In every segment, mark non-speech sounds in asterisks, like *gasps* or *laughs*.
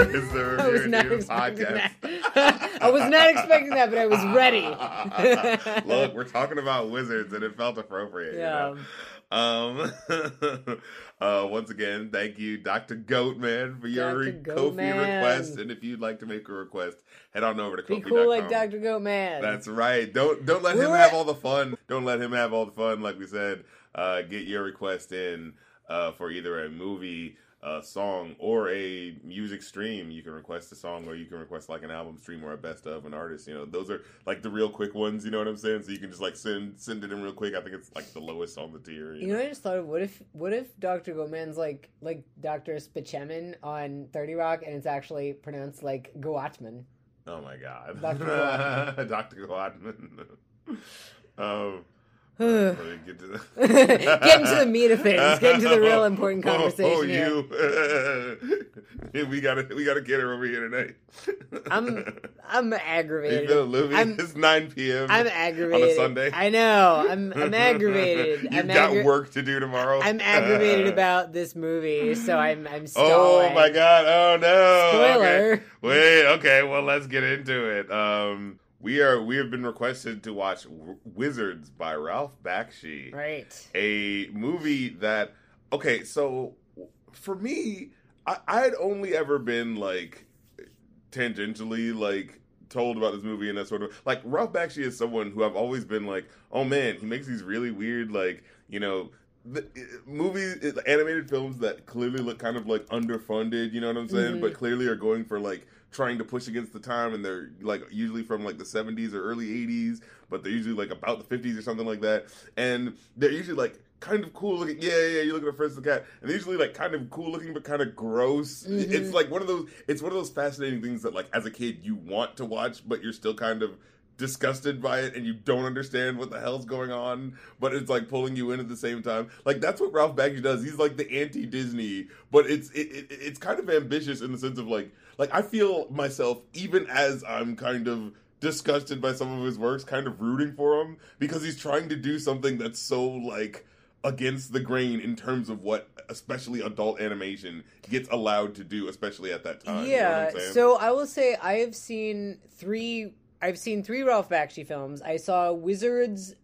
Is I was not expecting podcast? that. *laughs* I was not expecting that, but I was ready. *laughs* Look, we're talking about wizards, and it felt appropriate. you Yeah. know? Um. *laughs* uh. Once again, thank you, Doctor Goatman, for your Dr. Kofi Goatman. request. And if you'd like to make a request, head on over to Be Kofi. cool like Dr. Goatman. That's right. Don't don't let We him have all the fun. Don't let him have all the fun. Like we said, uh, get your request in uh, for either a movie, a song, or a music stream. You can request a song, or you can request like an album stream or a best of an artist. You know, those are like the real quick ones. You know what I'm saying? So you can just like send send it in real quick. I think it's like the lowest on the tier. You know, I just thought of what if what if Dr. Goatman's like like Dr. Spichemin on Thirty Rock, and it's actually pronounced like Goatman. Oh my god, Dr. *laughs* Goatman. Dr. Goatman. *laughs* um. Get let me get to the- *laughs* into the meat of things. Get into the real important *laughs* Oh, conversation oh, here. you. *laughs* we gotta we gotta get her over here tonight. I'm I'm aggravated. I'm- it's nine p.m. I'm aggravated. on a Sunday? I know. I'm I'm aggravated. You've I'm got aggra- work to do tomorrow. I'm aggravated about this movie, so I'm I'm Oh my god! Oh no! Spoiler. Okay. Wait. Okay. Well, let's get into it. Um, we are we have been requested to watch W- Wizards by Ralph Bakshi. Right. a movie that okay so for me I, i had only ever been like tangentially like told about this movie and that sort of like ralph bakshi is someone who i've always been like oh man he makes these really weird like you know the, movies animated films that clearly look kind of like underfunded you know what i'm saying Mhm. but clearly are going for like trying to push against the time and they're like usually from like the 70s or early 80s but they're usually like about the 50s or something like that. And they're usually like kind of cool looking yeah yeah, yeah you look at a first cat. And they're usually like kind of cool looking but kind of gross. Mhm. it's like one of those it's one of those fascinating things that like as a kid you want to watch but you're still kind of disgusted by it and you don't understand what the hell's going on but it's like pulling you in at the same time like that's what ralph bakshi does he's like the anti-disney but it's it, it, it's kind of ambitious in the sense of like like i feel myself even as i'm kind of disgusted by some of his works kind of rooting for him because he's trying to do something that's so like against the grain in terms of what especially adult animation gets allowed to do especially at that time you know yeah. So I will say I have seen three. I've seen three Ralph Bakshi films. I saw Wizards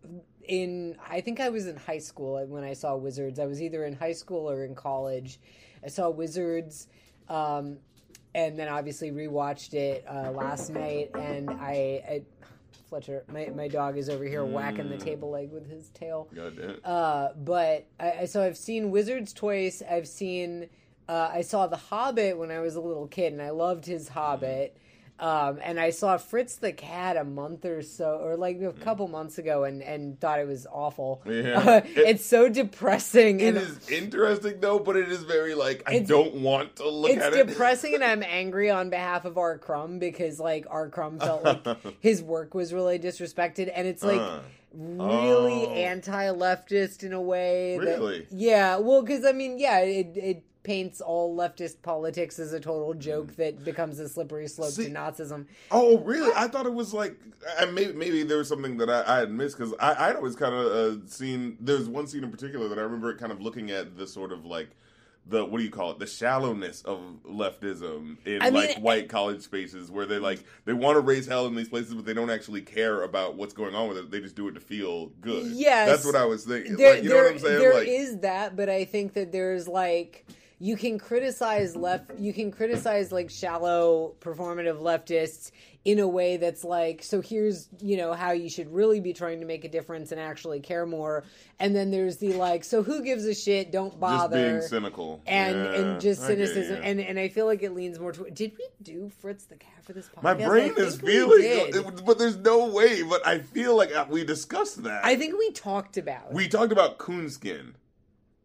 in. I think I was in high school when I saw Wizards. I was either in high school or in college. I saw Wizards. Um, and then obviously rewatched it uh, last night, and I, I Fletcher, my, my dog is over here whacking the Mm. table leg with his tail. God damn it. Uh, but I, so I've seen Wizards twice. I've seen uh, I saw The Hobbit when I was a little kid, and I loved his Hobbit. Um, and I saw Fritz the Cat a month or so, or like a couple months ago, and, and thought it was awful. Yeah. *laughs* Uh, it's so depressing. It and is interesting though, but it is very like I don't want to look at it. It's depressing, and I'm *laughs* angry on behalf of R. Crumb because like R. Crumb felt like *laughs* his work was really disrespected, and it's like Uh, really Oh. anti-leftist in a way. that- Really? yeah. Well, because I mean, yeah, it it paints all leftist politics as a total joke that becomes a slippery slope Mm. See- to Nazism. Oh, really? I thought it was like, I, maybe maybe there was something that I, I had missed because I I'd always kind of uh, seen. There's one scene in particular that I remember it kind of looking at the sort of like the what do you call it the shallowness of leftism in I mean, like white college spaces where they like they want to raise hell in these places but they don't actually care about what's going on with it they just do it to feel good Yes. that's what i was thinking There, like, you know what i'm saying there like is that, but I think that there's like you can criticize left, you can criticize like shallow performative leftists in a way that's like, so here's you know how you should really be trying to make a difference and actually care more, and then there's the like, so who gives a shit? Don't just bother. being cynical and Yeah, and just I get you. cynicism and and I feel like it leans more to Did we do Fritz the cat for this podcast? my brain is feeling but there's no way but i feel like uh, we discussed that I think we talked about. we talked about coonskin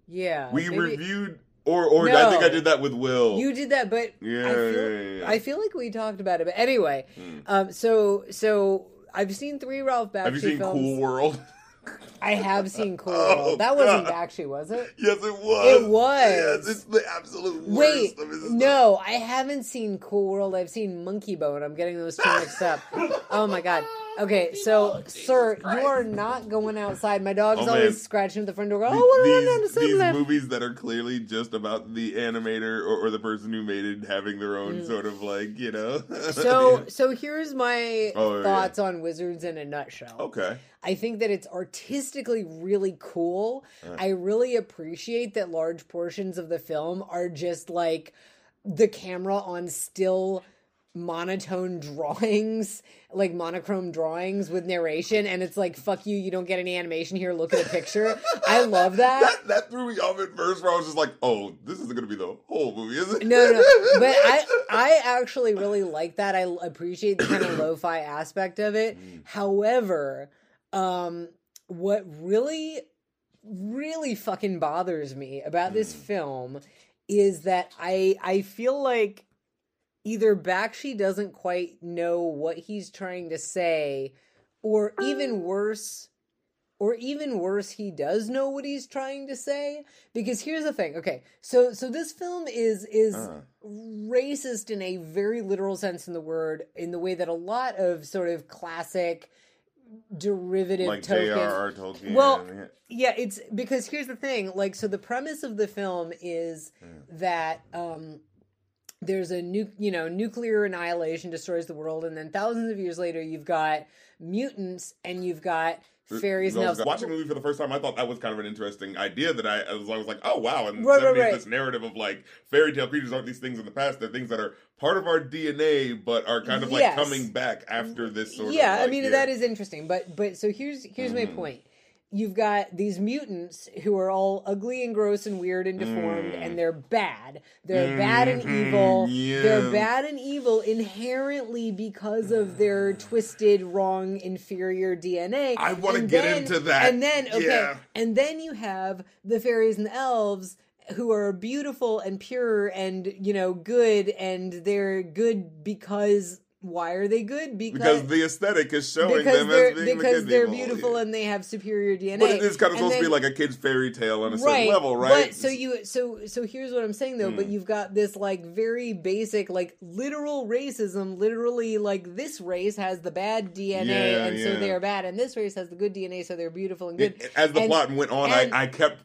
yeah. we maybe- reviewed or or i think i did that with will You did that, but Yeah, I feel, yeah, yeah. I feel like we talked about it. But anyway, Hmm. um, so so I've seen three Ralph Bakshi have you seen films. cool world *laughs* I have seen Cool *laughs* Oh, World. That wasn't God. Bakshi, was it? yes it was It was. yes it's the absolute worst Wait, of his stuff. no, I haven't seen Cool World. I've seen Monkey Bone. I'm getting those two mixed up. *laughs* Oh my god. Okay, so sir, you are not going outside. My dog's Oh, man. always scratching at the front door. Oh, Th- what do I run these, down these to movies that are clearly just about the animator or, or the person who made it having their own sort of like you know. Mm. *laughs* So, so here's my Oh, yeah. thoughts on Wizards in a nutshell. okay, I think that it's artistically really cool. I really appreciate that large portions of the film are just like the camera on still monotone *laughs* drawings, like monochrome drawings with narration, and it's like, fuck you, you don't get any animation here, look at a picture. I love that. *laughs* that that threw me off at first. Where I was just like, oh, this isn't going to be the whole movie, is it? No, no, *laughs* but I I actually really like that. I appreciate the kind of *clears throat* lo-fi aspect of it. However, um, what really, really fucking bothers me about this film is that I I feel like either Bakshi doesn't quite know what he's trying to say, or even worse. Or even worse, he does know what he's trying to say. Because here's the thing. Okay, so so this film is is Uh. racist in a very literal sense in the word, in the way that a lot of sort of classic derivative like. J.R.R. Tolkien. Well, yeah. Yeah, it's because here's the thing. Like, so the premise of the film is Hmm. that um, there's a new you know nuclear annihilation destroys the world, and then thousands of years later, you've got mutants and you've got fairies and elves. watching the movie for the first time, I thought that was kind of an interesting idea. That I, I was, I was like, oh wow, and Right, right, 70s, right. this narrative of like fairy tale creatures aren't these things in the past; they're things that are part of our DNA, but are kind of like Yes. coming back after this sort yeah, of. like, I mean yeah. that is interesting, but but so here's here's my Mhm. point. You've got these mutants who are all ugly and gross and weird and deformed, Mm. and they're bad. They're bad and Mhm, evil. yeah. They're bad and evil inherently because of their *sighs* twisted, wrong, inferior DNA. I wanna get then- into that. And then okay, Yeah. and then you have the fairies and the elves who are beautiful and pure and you know good, and they're good because why are they good? because the aesthetic is showing them as being the because good they're people. beautiful Yeah. and they have superior DNA. But it is kind of And supposed to be like a kid's fairy tale on a certain level, right? But so you so so here's what I'm saying though. But Mm. you've got this like very basic like literal racism. Literally like this race has the bad DNA Yeah, and so they are bad, and this race has the good DNA so they're beautiful and good. It- as the And- plot went on, and- I, I kept,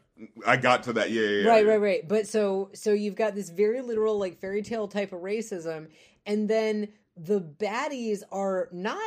I got to that. Yeah, yeah, yeah. right right right but so so you've got this very literal like fairy tale type of racism and then the baddies are not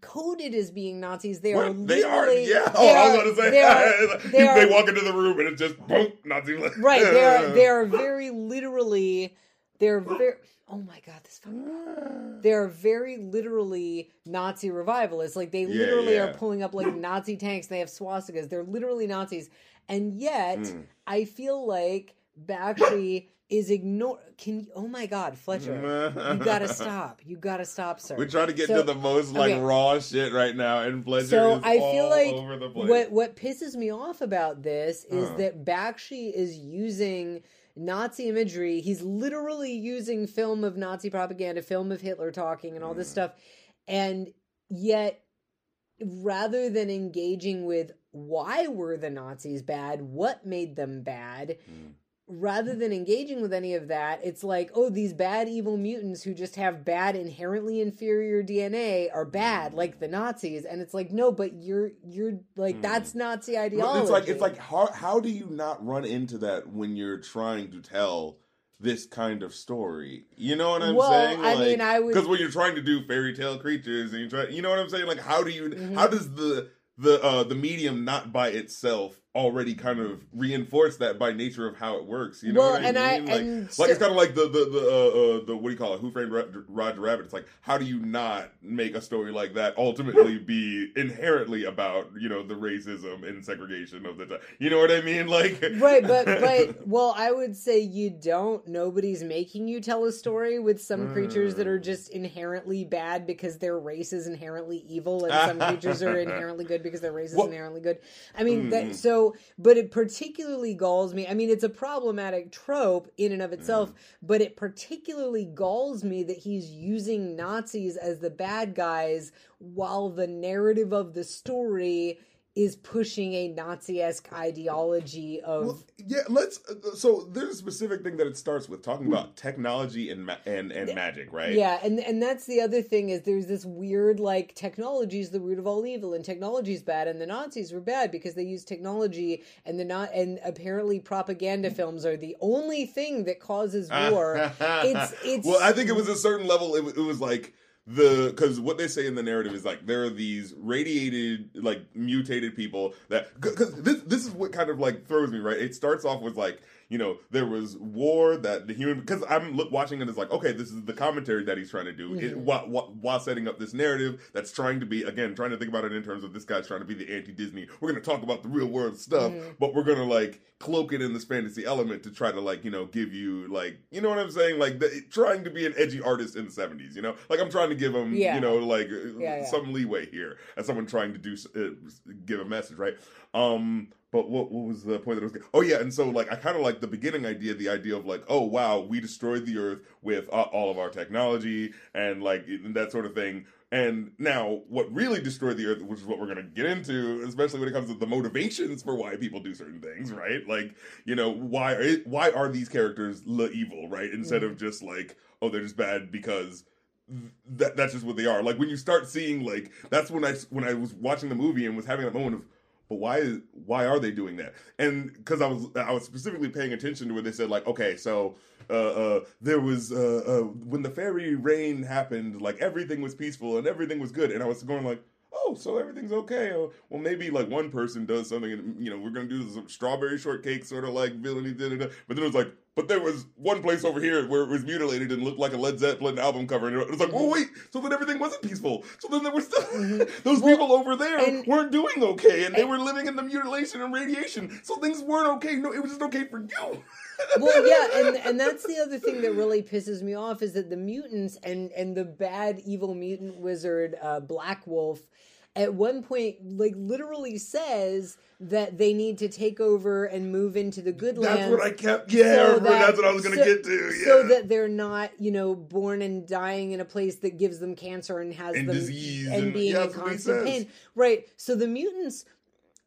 coded as being nazis they are They are, yeah. Oh, I was going to say, they are- *laughs* they, they walk into the room and it's just boom, Nazi. right they are they are *laughs* very literally they're very oh my god this fucking *gasps* they're very literally Nazi revivalists. Like they Yeah, literally yeah. are pulling up like Nazi tanks. They have swastikas. They're literally Nazis, and yet Mm. I feel like Bakshi is ignore. Can you? Oh my god, Fletcher, you gotta *laughs* stop. You gotta stop, sir. We're trying to get So- to the most like okay. raw shit right now, and Fletcher So is I all feel like over the place. what what pisses me off about this is Uh. that Bakshi is using Nazi imagery. He's literally using film of Nazi propaganda, film of Hitler talking, and all this Mm. stuff, and yet rather than engaging with why were the Nazis bad, what made them bad, Mm. Rather than engaging with any of that, it's like, oh, these bad evil mutants who just have bad inherently inferior DNA are bad, like the Nazis. And it's like, no, but you're you're like Hmm. that's Nazi ideology. It's like it's like how how do you not run into that when you're trying to tell this kind of story? You know what I'm Well, saying? I mean, I would- because when you're trying to do fairy tale creatures and you try, you know what I'm saying? Like how do you Mhm. how does the the uh the medium not by itself already kind of reinforce that by nature of how it works? You know well, what I and I mean? like, and like so- it's kind of like the the the uh, uh, the what do you call it? Who framed Roger Rabbit? It's like how do you not make a story like that ultimately be inherently about you know the racism and segregation of the time? You know what I mean? *laughs* Like right but *laughs* but well i would say you don't nobody's making you tell a story with some creatures that are Mm. just inherently bad because their race is inherently evil and some creatures are *laughs* inherently good because their race is Well- inherently good i mean Mm. that so but it particularly galls me i mean it's a problematic trope in and of itself Mm. but it particularly galls me that he's using nazis as the bad guys while the narrative of the story is pushing a Nazi-esque ideology of Well, yeah, let's. So there's a specific thing that it starts with talking about technology and ma- and and magic, right? Yeah, and and that's the other thing is there's this weird like technology is the root of all evil, and technology is bad, and the Nazis were bad because they used technology, and the not and apparently propaganda films are the only thing that causes *laughs* war. it's it's well, I think it was a certain level. It, it was like the because what they say in the narrative is like there are these radiated, like mutated people that because this this is what kind of like throws me right. It starts off with like you know there was war that the human because I'm look, watching it as like okay this is the commentary that he's trying to do it, Mhm. while, while, setting up this narrative that's trying to be again trying to think about it in terms of this guy's trying to be the anti Disney. We're gonna talk about the real world stuff, Mhm. but we're gonna like cloak it in this fantasy element to try to like you know give you like you know what I'm saying like the, trying to be an edgy artist in the 70s. You know like I'm trying to give him Yeah. you know like Yeah, yeah. some leeway here as someone trying to do uh, give a message right. Um, but what what was the point that I was? Getting? Oh yeah, and so like I kind of like the beginning idea, the idea of like, oh wow, we destroyed the Earth with uh, all of our technology and like that sort of thing. And now, what really destroyed the Earth, which is what we're going to get into, especially when it comes to the motivations for why people do certain things, right? Like, you know, why are why are these characters le evil, right? Instead of just like, oh, they're just bad because that that's just what they are. Like when you start seeing like that's when I when I was watching the movie and was having that moment of but why why are they doing that? And because I was I was specifically paying attention to where they said like okay so uh, uh, there was uh, uh, when the fairy reign happened like everything was peaceful and everything was good and I was going like oh so everything's okay oh, well maybe like one person does something and you know we're gonna do some strawberry shortcake sort of like villainy da, da, da. but then it was like but there was one place over here where it was mutilated and looked like a Led Zeppelin album cover and it was like oh wait so then everything wasn't peaceful. So then there were still *laughs* those Well, people over there and- weren't doing okay and they were living in the mutilation and radiation. So things weren't okay. No it was just okay for you. Well *laughs* yeah and and that's the other thing that really pisses me off is that the mutants and and the bad evil mutant wizard uh black wolf at one point like literally says that they need to take over and move into the good land. that's what I kept yeah so that- that's what I was gonna so- get to yeah. so that they're not you know born and dying in a place that gives them cancer and has And them disease and, and- being yeah, in that's what he constant pain. Right so the mutants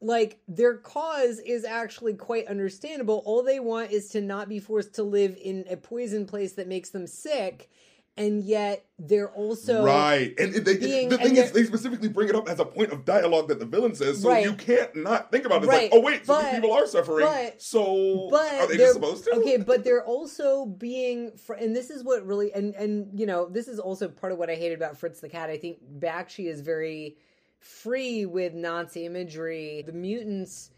like their cause is actually quite understandable. All they want is to not be forced to live in a poison place that makes them sick and yet they're also right, and they, being- the thing is, they're- specifically bring it up as a point of dialogue that the villain says, so Right. you can't not think about it. It's Right, like, oh wait, so but- these people are suffering. but- so but are they just supposed to? okay but they're also being fr- and this is what really and and you know this is also part of what i hated about fritz the cat i think bakshi is very free with nazi imagery the mutants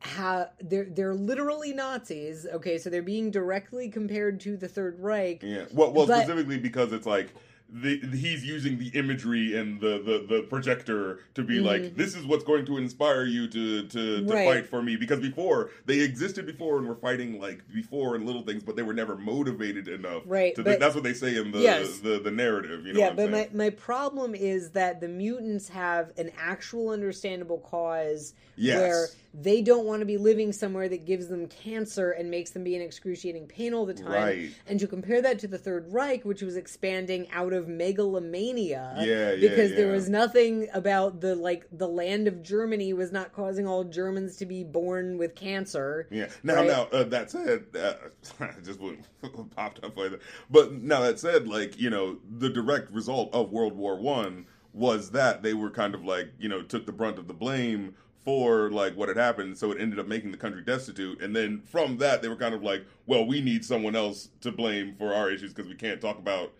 have they're they're literally nazis okay so they're being directly compared to the third reich Yeah. Well, well, But- specifically because it's like the, he's using the imagery and the, the, the projector to be like, this is what's going to inspire you to to, to Mm-hmm. Right. fight for me. Because before they existed before and were fighting like before and little things, but they were never motivated enough. Right, To but- that's what they say in the Yes. the, the narrative. You know yeah but I'm my, my problem is that the mutants have an actual understandable cause Yes. where they don't want to be living somewhere that gives them cancer and makes them be in excruciating pain all the time Right. and to compare that to the third reich which was expanding out of megalomania Yeah, yeah, because there was nothing about the like the land of germany was not causing all germans to be born with cancer Yeah. Now, Right. now uh, that said, uh, *laughs* just *laughs* popped up like that. But now that said, like you know, the direct result of World War One was that they were kind of like you know took the brunt of the blame for like what had happened, so it ended up making the country destitute. And then from that, they were kind of like, well, we need someone else to blame for our issues because we can't talk about.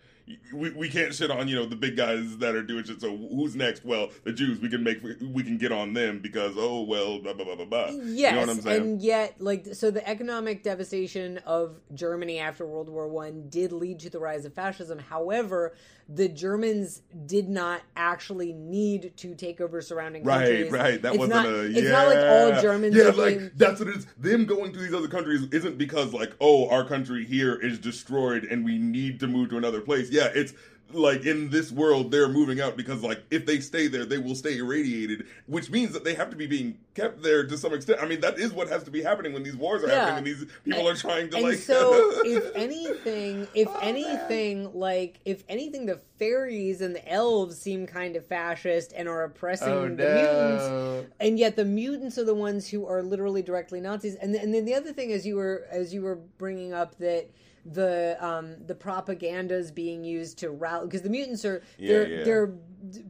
We, we can't shit on you know the big guys that are doing shit. So who's next? Well, the Jews. We can make we can get on them because oh well blah blah blah blah blah. Yes, you know what I'm saying? and yet, like, so the economic devastation of Germany after World War One did lead to the rise of fascism. However, the Germans did not actually need to take over surrounding Right, countries. right. Right. That it's wasn't not, a. It's yeah. not like all Germans. Yeah, like being- that's what it is. Them going to these other countries isn't because like, oh, our country here is destroyed and we need to move to another place. yeah, it's like in this world they're moving out because like if they stay there they will stay irradiated which means that they have to be being kept there to some extent. I mean that is what has to be happening when these wars are Yeah. happening and these people And- are trying to and like so *laughs* if anything if Oh, anything like if anything the fairies and the elves seem kind of fascist and are oppressing Oh, the mutants and yet the mutants are the ones who are literally directly nazis. And, and then the other thing as you were as you were bringing up that the um the propagandas being used to rally because the mutants are they're Yeah, yeah. they're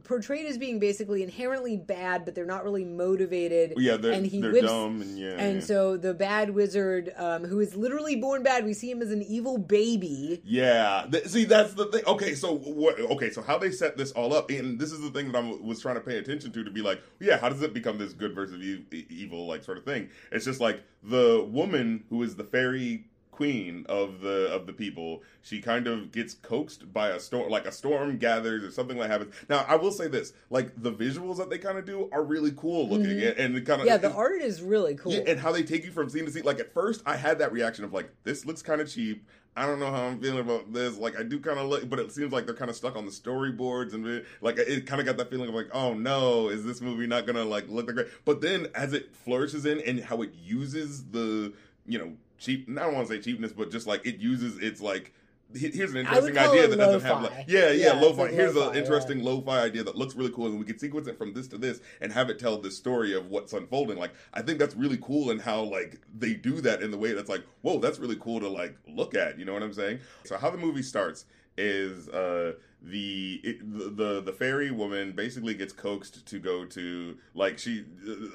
portrayed as being basically inherently bad but they're not really motivated yeah they're, and he they're whips dumb and yeah and yeah. so the bad wizard, um, who is literally born bad, we see him as an evil baby. Yeah, Th- see that's the thing. Okay, so what? Okay, so how they set this all up, and this is the thing that I was trying to pay attention to to be like, yeah, how does it become this good versus e- evil like sort of thing? It's just like the woman who is the fairy queen of the of the people. She kind of gets coaxed by a storm, like a storm gathers or something like happens. Now, I will say this: like the visuals that they kind of do are really cool looking, and, and kind of Mm-hmm. Yeah, the art is really cool. yeah, and how they take you from scene to scene. Like at first, I had that reaction of like, this looks kind of cheap. I don't know how I'm feeling about this. Like I do kind of look, but it seems like they're kind of stuck on the storyboards and like it kind of got that feeling of like, oh no, is this movie not gonna like look that great? But then as it flourishes in and how it uses the you know cheap, I don't want to say cheapness, but just like it uses its like. Here's an interesting idea that doesn't have like yeah yeah, Yeah, lo-fi. like Here's an interesting lo-fi idea that looks really cool, and we can sequence it from this to this and have it tell the story of what's unfolding. Like I think that's really cool, and how like they do that in the way that's like, whoa, that's really cool to like look at. You know what I'm saying? So how the movie starts is uh the the the fairy woman basically gets coaxed to go to like she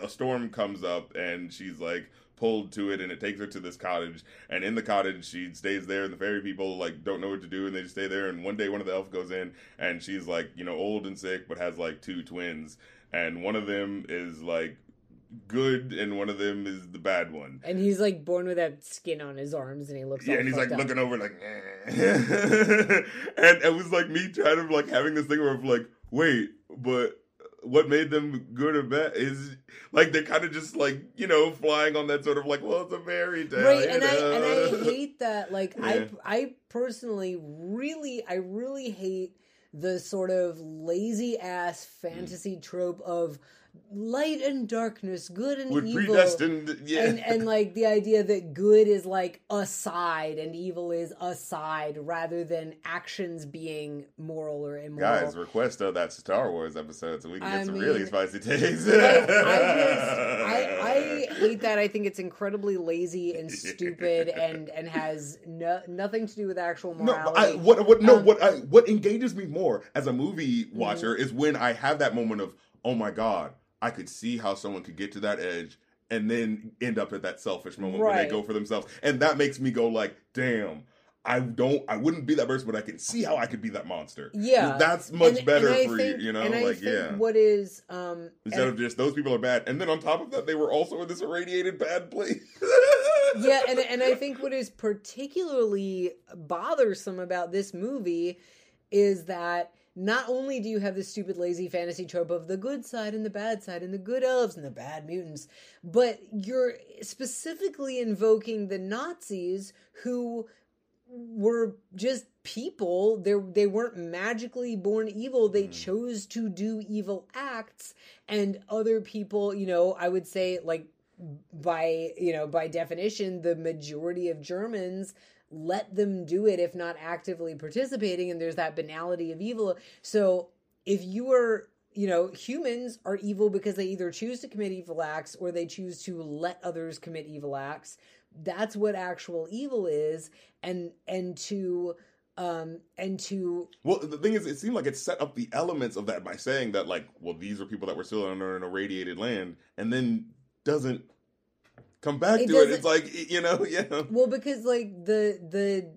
a storm comes up and she's like pulled to it and it takes her to this cottage. And in the cottage she stays there and the fairy people like don't know what to do and they just stay there. And one day one of the elf goes in and she's like you know old and sick but has like two twins. And one of them is like good and one of them is the bad one and he's like born with that skin on his arms, and he looks. yeah, and he's like up. looking over like, eh. *laughs* and it was like me trying to like having this thing where I'm like, wait, but what made them good or bad is like they're kind of just like you know flying on that sort of like, well, it's a fairy tale, right and i and i *laughs* hate that like Yeah. i i personally really i really hate the sort of lazy ass Mm. fantasy trope of light and darkness good and evil predestined, yeah, and and like the idea that good is like a side and evil is a side rather than actions being moral or immoral guys, request of that Star Wars episode so we can get I some mean, really spicy takes. I *laughs* I, I hate that. I think it's incredibly lazy and *laughs* stupid and and has no, nothing to do with actual No, morality. I, what what no Um, what I, what engages me more as a movie watcher is when I have that moment of oh my god I could see how someone could get to that edge and then end up at that selfish moment where they go for themselves. And that makes me go like damn I don't I wouldn't be that person but I can see how I could be that monster. Yeah. that's much And- better and for think- you you know? and I like think yeah. What is um instead of just those people are bad. And then on top of that they were also in this irradiated bad place. *laughs* Yeah, and and I think what is particularly bothersome about this movie is that not only do you have this stupid lazy fantasy trope of the good side and the bad side and the good elves and the bad mutants, but you're specifically invoking the Nazis who were just people. They they weren't magically born evil. They hmm. chose to do evil acts and other people you know i would say like by you know by definition the majority of germans let them do it if not actively participating and there's that banality of evil. So if you are you know humans are evil because they either choose to commit evil acts or they choose to let others commit evil acts that's what actual evil is. And and to um and to Well, the thing is, it seemed like it set up the elements of that by saying that, like, well, these are people that were still under an irradiated land, and then doesn't come back It to it. It's like, you know, *laughs* yeah. Well, because like the the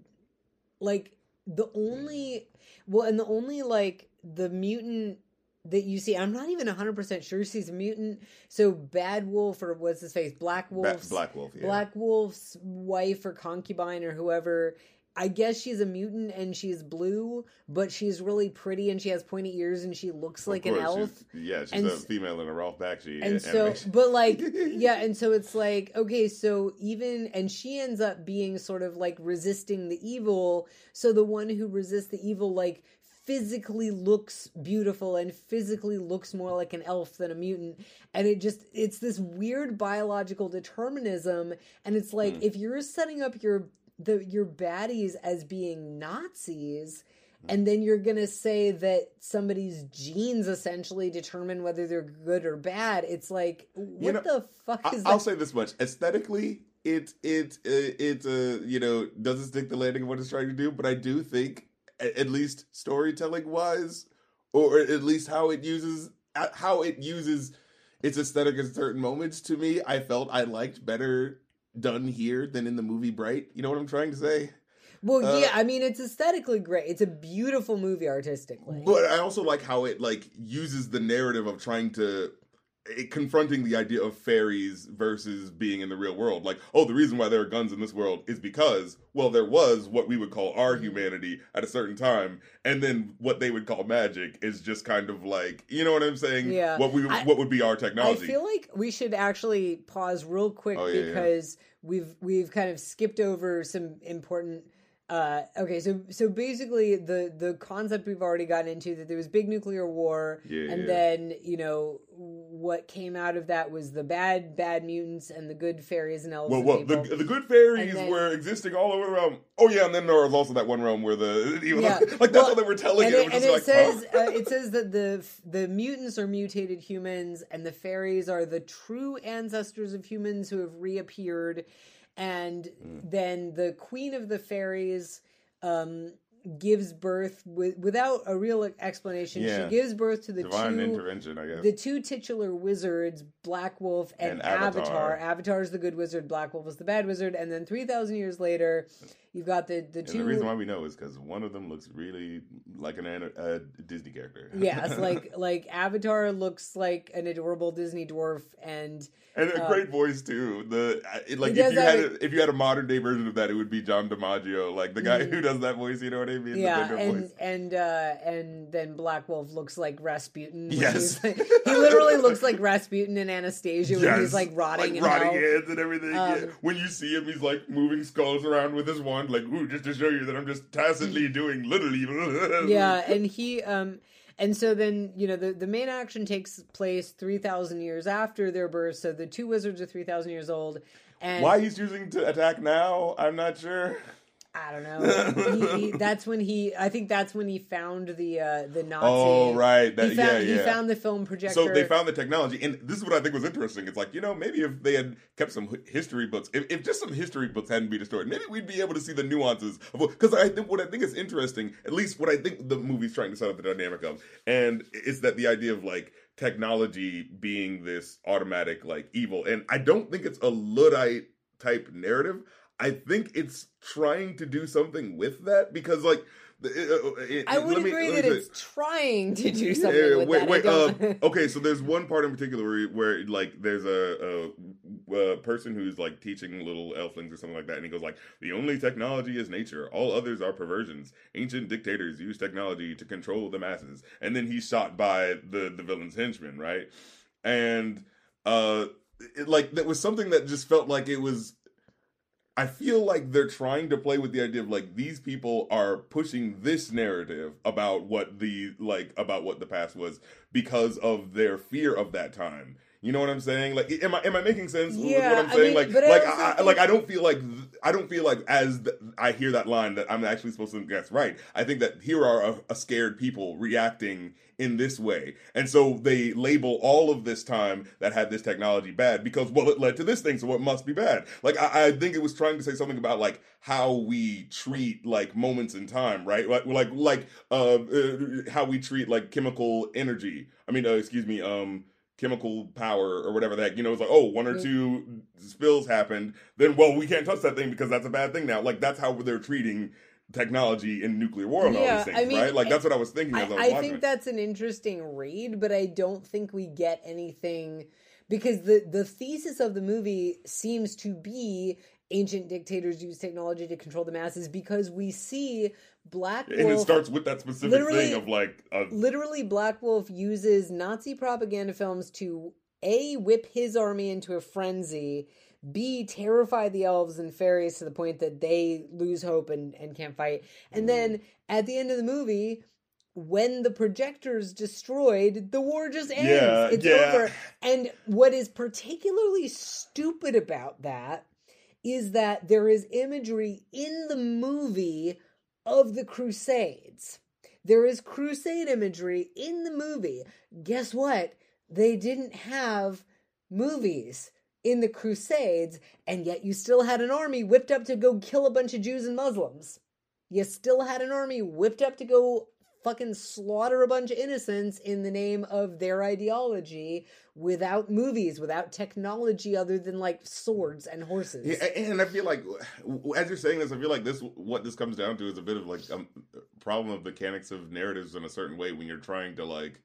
like the only well, and the only like the mutant that you see, I'm not even 100 percent sure she's a mutant. So Bad Wolf or what's his face, Black Ba- Wolf, Black Wolf, yeah. Black Wolf's wife or concubine or whoever. I guess she's a mutant and she's blue, but she's really pretty and she has pointy ears and she looks like an elf. She's, yeah, she's And a female in a Ralph Bakshi And so, but like, *laughs* yeah, and so it's like, okay, so even, and she ends up being sort of like resisting the evil. So the one who resists the evil, like, physically looks beautiful and physically looks more like an elf than a mutant. And it just, it's this weird biological determinism. And it's like, Hmm. if you're setting up your, the, your baddies as being Nazis, and then you're gonna say that somebody's genes essentially determine whether they're good or bad. It's like, what know, the fuck I, is I'll say this much: aesthetically, it it it uh, you know doesn't stick the landing of what it's trying to do. But I do think, at least storytelling wise, or at least how it uses how it uses its aesthetic in certain moments. To me, I felt I liked better done here than in the movie Bright. You know what I'm trying to say? well, uh, yeah, I mean, it's aesthetically great. It's a beautiful movie artistically. But I also like how it like uses the narrative of trying to it, confronting the idea of fairies versus being in the real world. Like, oh, the reason why there are guns in this world is because, well, there was what we would call our humanity at a certain time, and then what they would call magic is just kind of like, you know what I'm saying? Yeah. What we I- what would be our technology? I feel like we should actually pause real quick Oh, yeah, yeah. because we've we've kind of skipped over some important. Uh, okay, so so basically the the concept we've already gotten into that there was big nuclear war, Yeah, and yeah. then you know what came out of that was the bad bad mutants and the good fairies and elves. well, well, the, the good fairies then- were existing all over the realm. Oh yeah, and then there was also that one realm where the *laughs* know, Yeah. like that's Well, how they were telling and it. it, It and it like, says huh? uh, it says that the the mutants are mutated humans and the fairies are the true ancestors of humans who have reappeared and Hmm. then the queen of the fairies um gives birth with, without a real explanation Yeah. she gives birth to the divine two intervention, I guess. the two titular wizards, Black Wolf and, And Avatar. Avatar. Avatar is the good wizard, Black Wolf is the bad wizard, and then three thousand years later, you've got the the And two. the reason why we know is because one of them looks really like an a Disney character. yes, *laughs* like like Avatar looks like an adorable Disney dwarf, and and a uh, great voice too. The it- like if you had a, if you had a modern day version of that, it would be John DiMaggio, like the guy Mhm. who does that voice. You know what I mean? Yeah, and voice. and uh, and then Black Wolf looks like Rasputin. Yes. like- *laughs* he literally looks like Rasputin and Anastasia when he's like rotting in rotting heads and everything. yeah. Um, When you see him, he's like moving skulls around with his wand, like ooh, just to show you that I'm just tacitly doing little evil. *laughs* yeah and he um and so then you know the, the main action takes place 3000 years after their birth so the two wizards are 3000 years old and Why he's choosing to attack now, I'm not sure. I don't know he, he, *laughs* that's when he i think that's when he found the uh the nazi Oh right, that he found, yeah, yeah. he found the film projector So they found the technology, and this is what I think was interesting. It's like you know maybe if they had kept some history books, if, if just some history books hadn't been destroyed, maybe we'd be able to see the nuances of because I think what I think is interesting, at least what I think the movie's trying to set up the dynamic of, and it's that the idea of like technology being this automatic like evil, and I don't think it's a luddite type narrative. I think it's trying to do something with that because like. the- uh, it- i would let me- agree that it's trying to do something yeah, with wait, that. Wait. Uh, *laughs* okay, so there's one part in particular where, where like there's a, a, a person who's like teaching little elflings or something like that, and he goes like, "The only technology is nature. All others are perversions. Ancient dictators use technology to control the masses." And then he's shot by the the villain's henchman, right? And uh, it, like that was something that just felt like it was I feel like they're trying to play with the idea of like these people are pushing this narrative about what the like about what the past was because of their fear of that time. You know what I'm saying? Like, am I am I making sense? with Yeah, what I'm I saying? mean, like, I like I, I- like I don't feel like I don't feel like as th- I hear that line that I'm actually supposed to guess right. I think that here are a, a scared people reacting in this way, and so they label all of this time that had this technology bad because well, it led to this thing, so it must be bad. Like I, I think it was trying to say something about like how we treat like moments in time, right? Like like like uh, uh how we treat like chemical energy. I mean, uh, excuse me, um chemical power or whatever the heck. You know, it's like, oh, one or two spills happened. Then, well, we can't touch that thing because that's a bad thing now. Like, that's how they're treating technology in nuclear war and all Yeah, these things, I mean, right? Like, I- that's what I was thinking I was I think it. that's an interesting read, but I don't think we get anything because the the thesis of the movie seems to be ancient dictators use technology to control the masses because we see Black Wolf. And it starts with that specific thing of like, a, literally Black Wolf uses Nazi propaganda films to a whip his army into a frenzy, b terrify the elves and fairies to the point that they lose hope and, and can't fight. And mm-hmm. then at the end of the movie, when the projector's destroyed, the war just ends. Yeah, it's yeah. over. And what is particularly stupid about that is that there is imagery in the movie of the Crusades. There is crusade imagery in the movie. Guess what? They didn't have movies in the Crusades, and yet you still had an army whipped up to go kill a bunch of Jews and Muslims. You still had an army whipped up to go fucking slaughter a bunch of innocents in the name of their ideology without movies, without technology other than like swords and horses. Yeah, and I feel like as you're saying this, I feel like this what this comes down to is a bit of like a problem of mechanics of narratives in a certain way when you're trying to like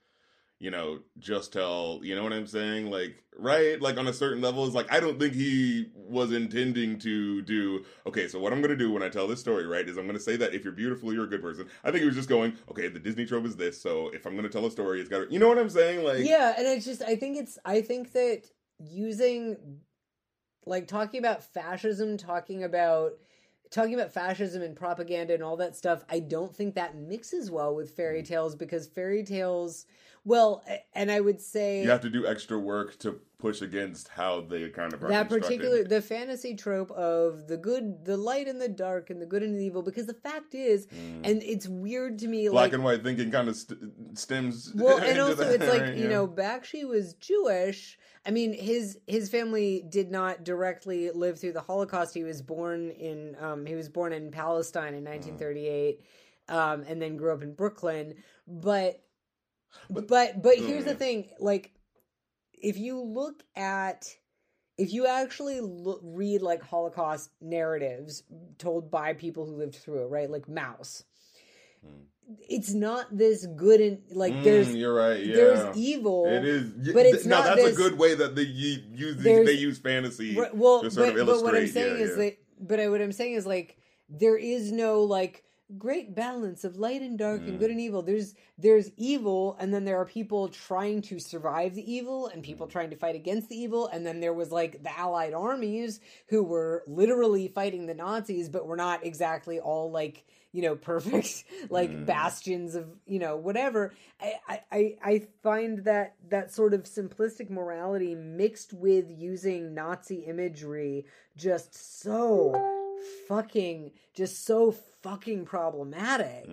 you know just tell you know what I'm saying? Like right? Like on a certain level is like I don't think he was intending to do okay so what I'm gonna do when I tell this story right is I'm gonna say that if you're beautiful you're a good person. I think he was just going okay the Disney trope is this so if I'm gonna tell a story it's got to you know what I'm saying? Like yeah, and it's just I think it's I think that using like talking about fascism, talking about talking about fascism and propaganda and all that stuff, I don't think that mixes well with fairy Mm. tales because fairy tales well, and I would say you have to do extra work to push against how they kind of are that particular the fantasy trope of the good the light and the dark and the good and the evil because the fact is and it's weird to me Mm. black like and white thinking kind of st- stems well *laughs* and also that, it's like right? you Yeah. know bakshi was jewish i mean his his family did not directly live through the holocaust he was born in um he was born in palestine in 1938 um and then grew up in brooklyn but But- but but here's the Mm. thing like if you look at if you actually look, read like holocaust narratives told by people who lived through it right like Maus Mm. it's not this good and like there's Mm, you're right yeah there's evil it is but it's no not that's this- a good way that they use these, they use fantasy Right, well to sort but, of but what i'm saying yeah, is yeah. that but I, what i'm saying is like there is no like great balance of light and dark Mm. and good and evil there's there's evil and then there are people trying to survive the evil and Mm. people trying to fight against the evil and then there was like the allied armies who were literally fighting the nazis but were not exactly all like you know *laughs* perfect like Mm. bastions of you know whatever I, I i i find that that sort of simplistic morality mixed with using nazi imagery just so fucking just so fucking problematic.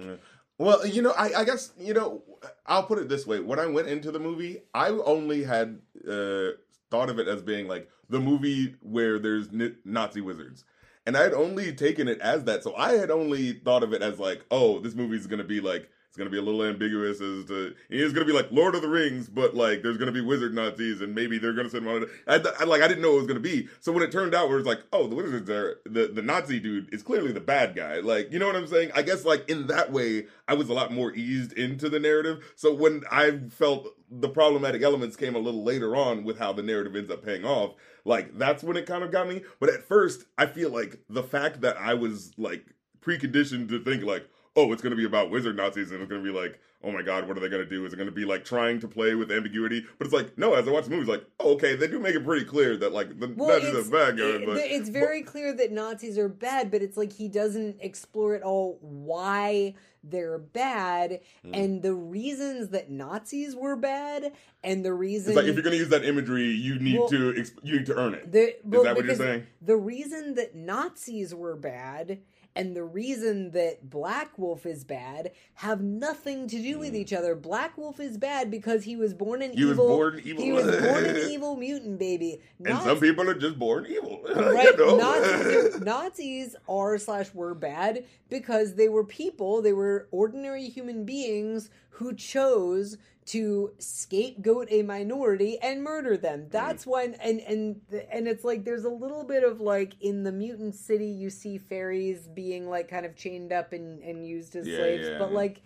Well, you know, I, I guess you know, I'll put it this way: when I went into the movie, I only had uh, thought of it as being like the movie where there's Nazi wizards, and I had only taken it as that. So I had only thought of it as like, oh, this movie is going to be like it's to be a little ambiguous as to it's to be like Lord of the Rings, but like there's to be wizard Nazis, and maybe they're to send one. I, I like I didn't know it was to be. So when it turned out, where it's like, oh, the wizards are the the Nazi dude is clearly the bad guy. Like you know what I'm saying? I guess like in that way, I was a lot more eased into the narrative. So when I felt the problematic elements came a little later on with how the narrative ends up paying off, like that's when it kind of got me. But at first, I feel like the fact that I was like preconditioned to think like, oh, it's going to be about wizard Nazis, and it's going to be like, oh my god, what are they going to do? Is it going to be like trying to play with ambiguity? But it's like, no. As I watch the movie, it's like, oh, okay, they do make it pretty clear that like the Nazis it's, are bad guys, it- but it's very clear that Nazis are bad, but it's like he doesn't explore at all why they're bad Hmm. and the reasons that Nazis were bad and the reason it's like if you're going to use that imagery, you need Well, to exp- you need to earn it. the, well, that what you're saying? The reason that Nazis were bad and the reason that Black Wolf is bad have nothing to do with each other. Black Wolf is bad because he was born an Hmm. He was evil. born evil. He was born an *laughs* evil mutant baby. And some people are just born evil. *laughs* right you know? Nazis, *laughs* Nazis are slash were bad because they were people they were ordinary human beings who chose to scapegoat a minority and murder them that's when and and and it's like there's a little bit of like in the mutant city you see fairies being like kind of chained up and and used as Yeah, slaves yeah. but like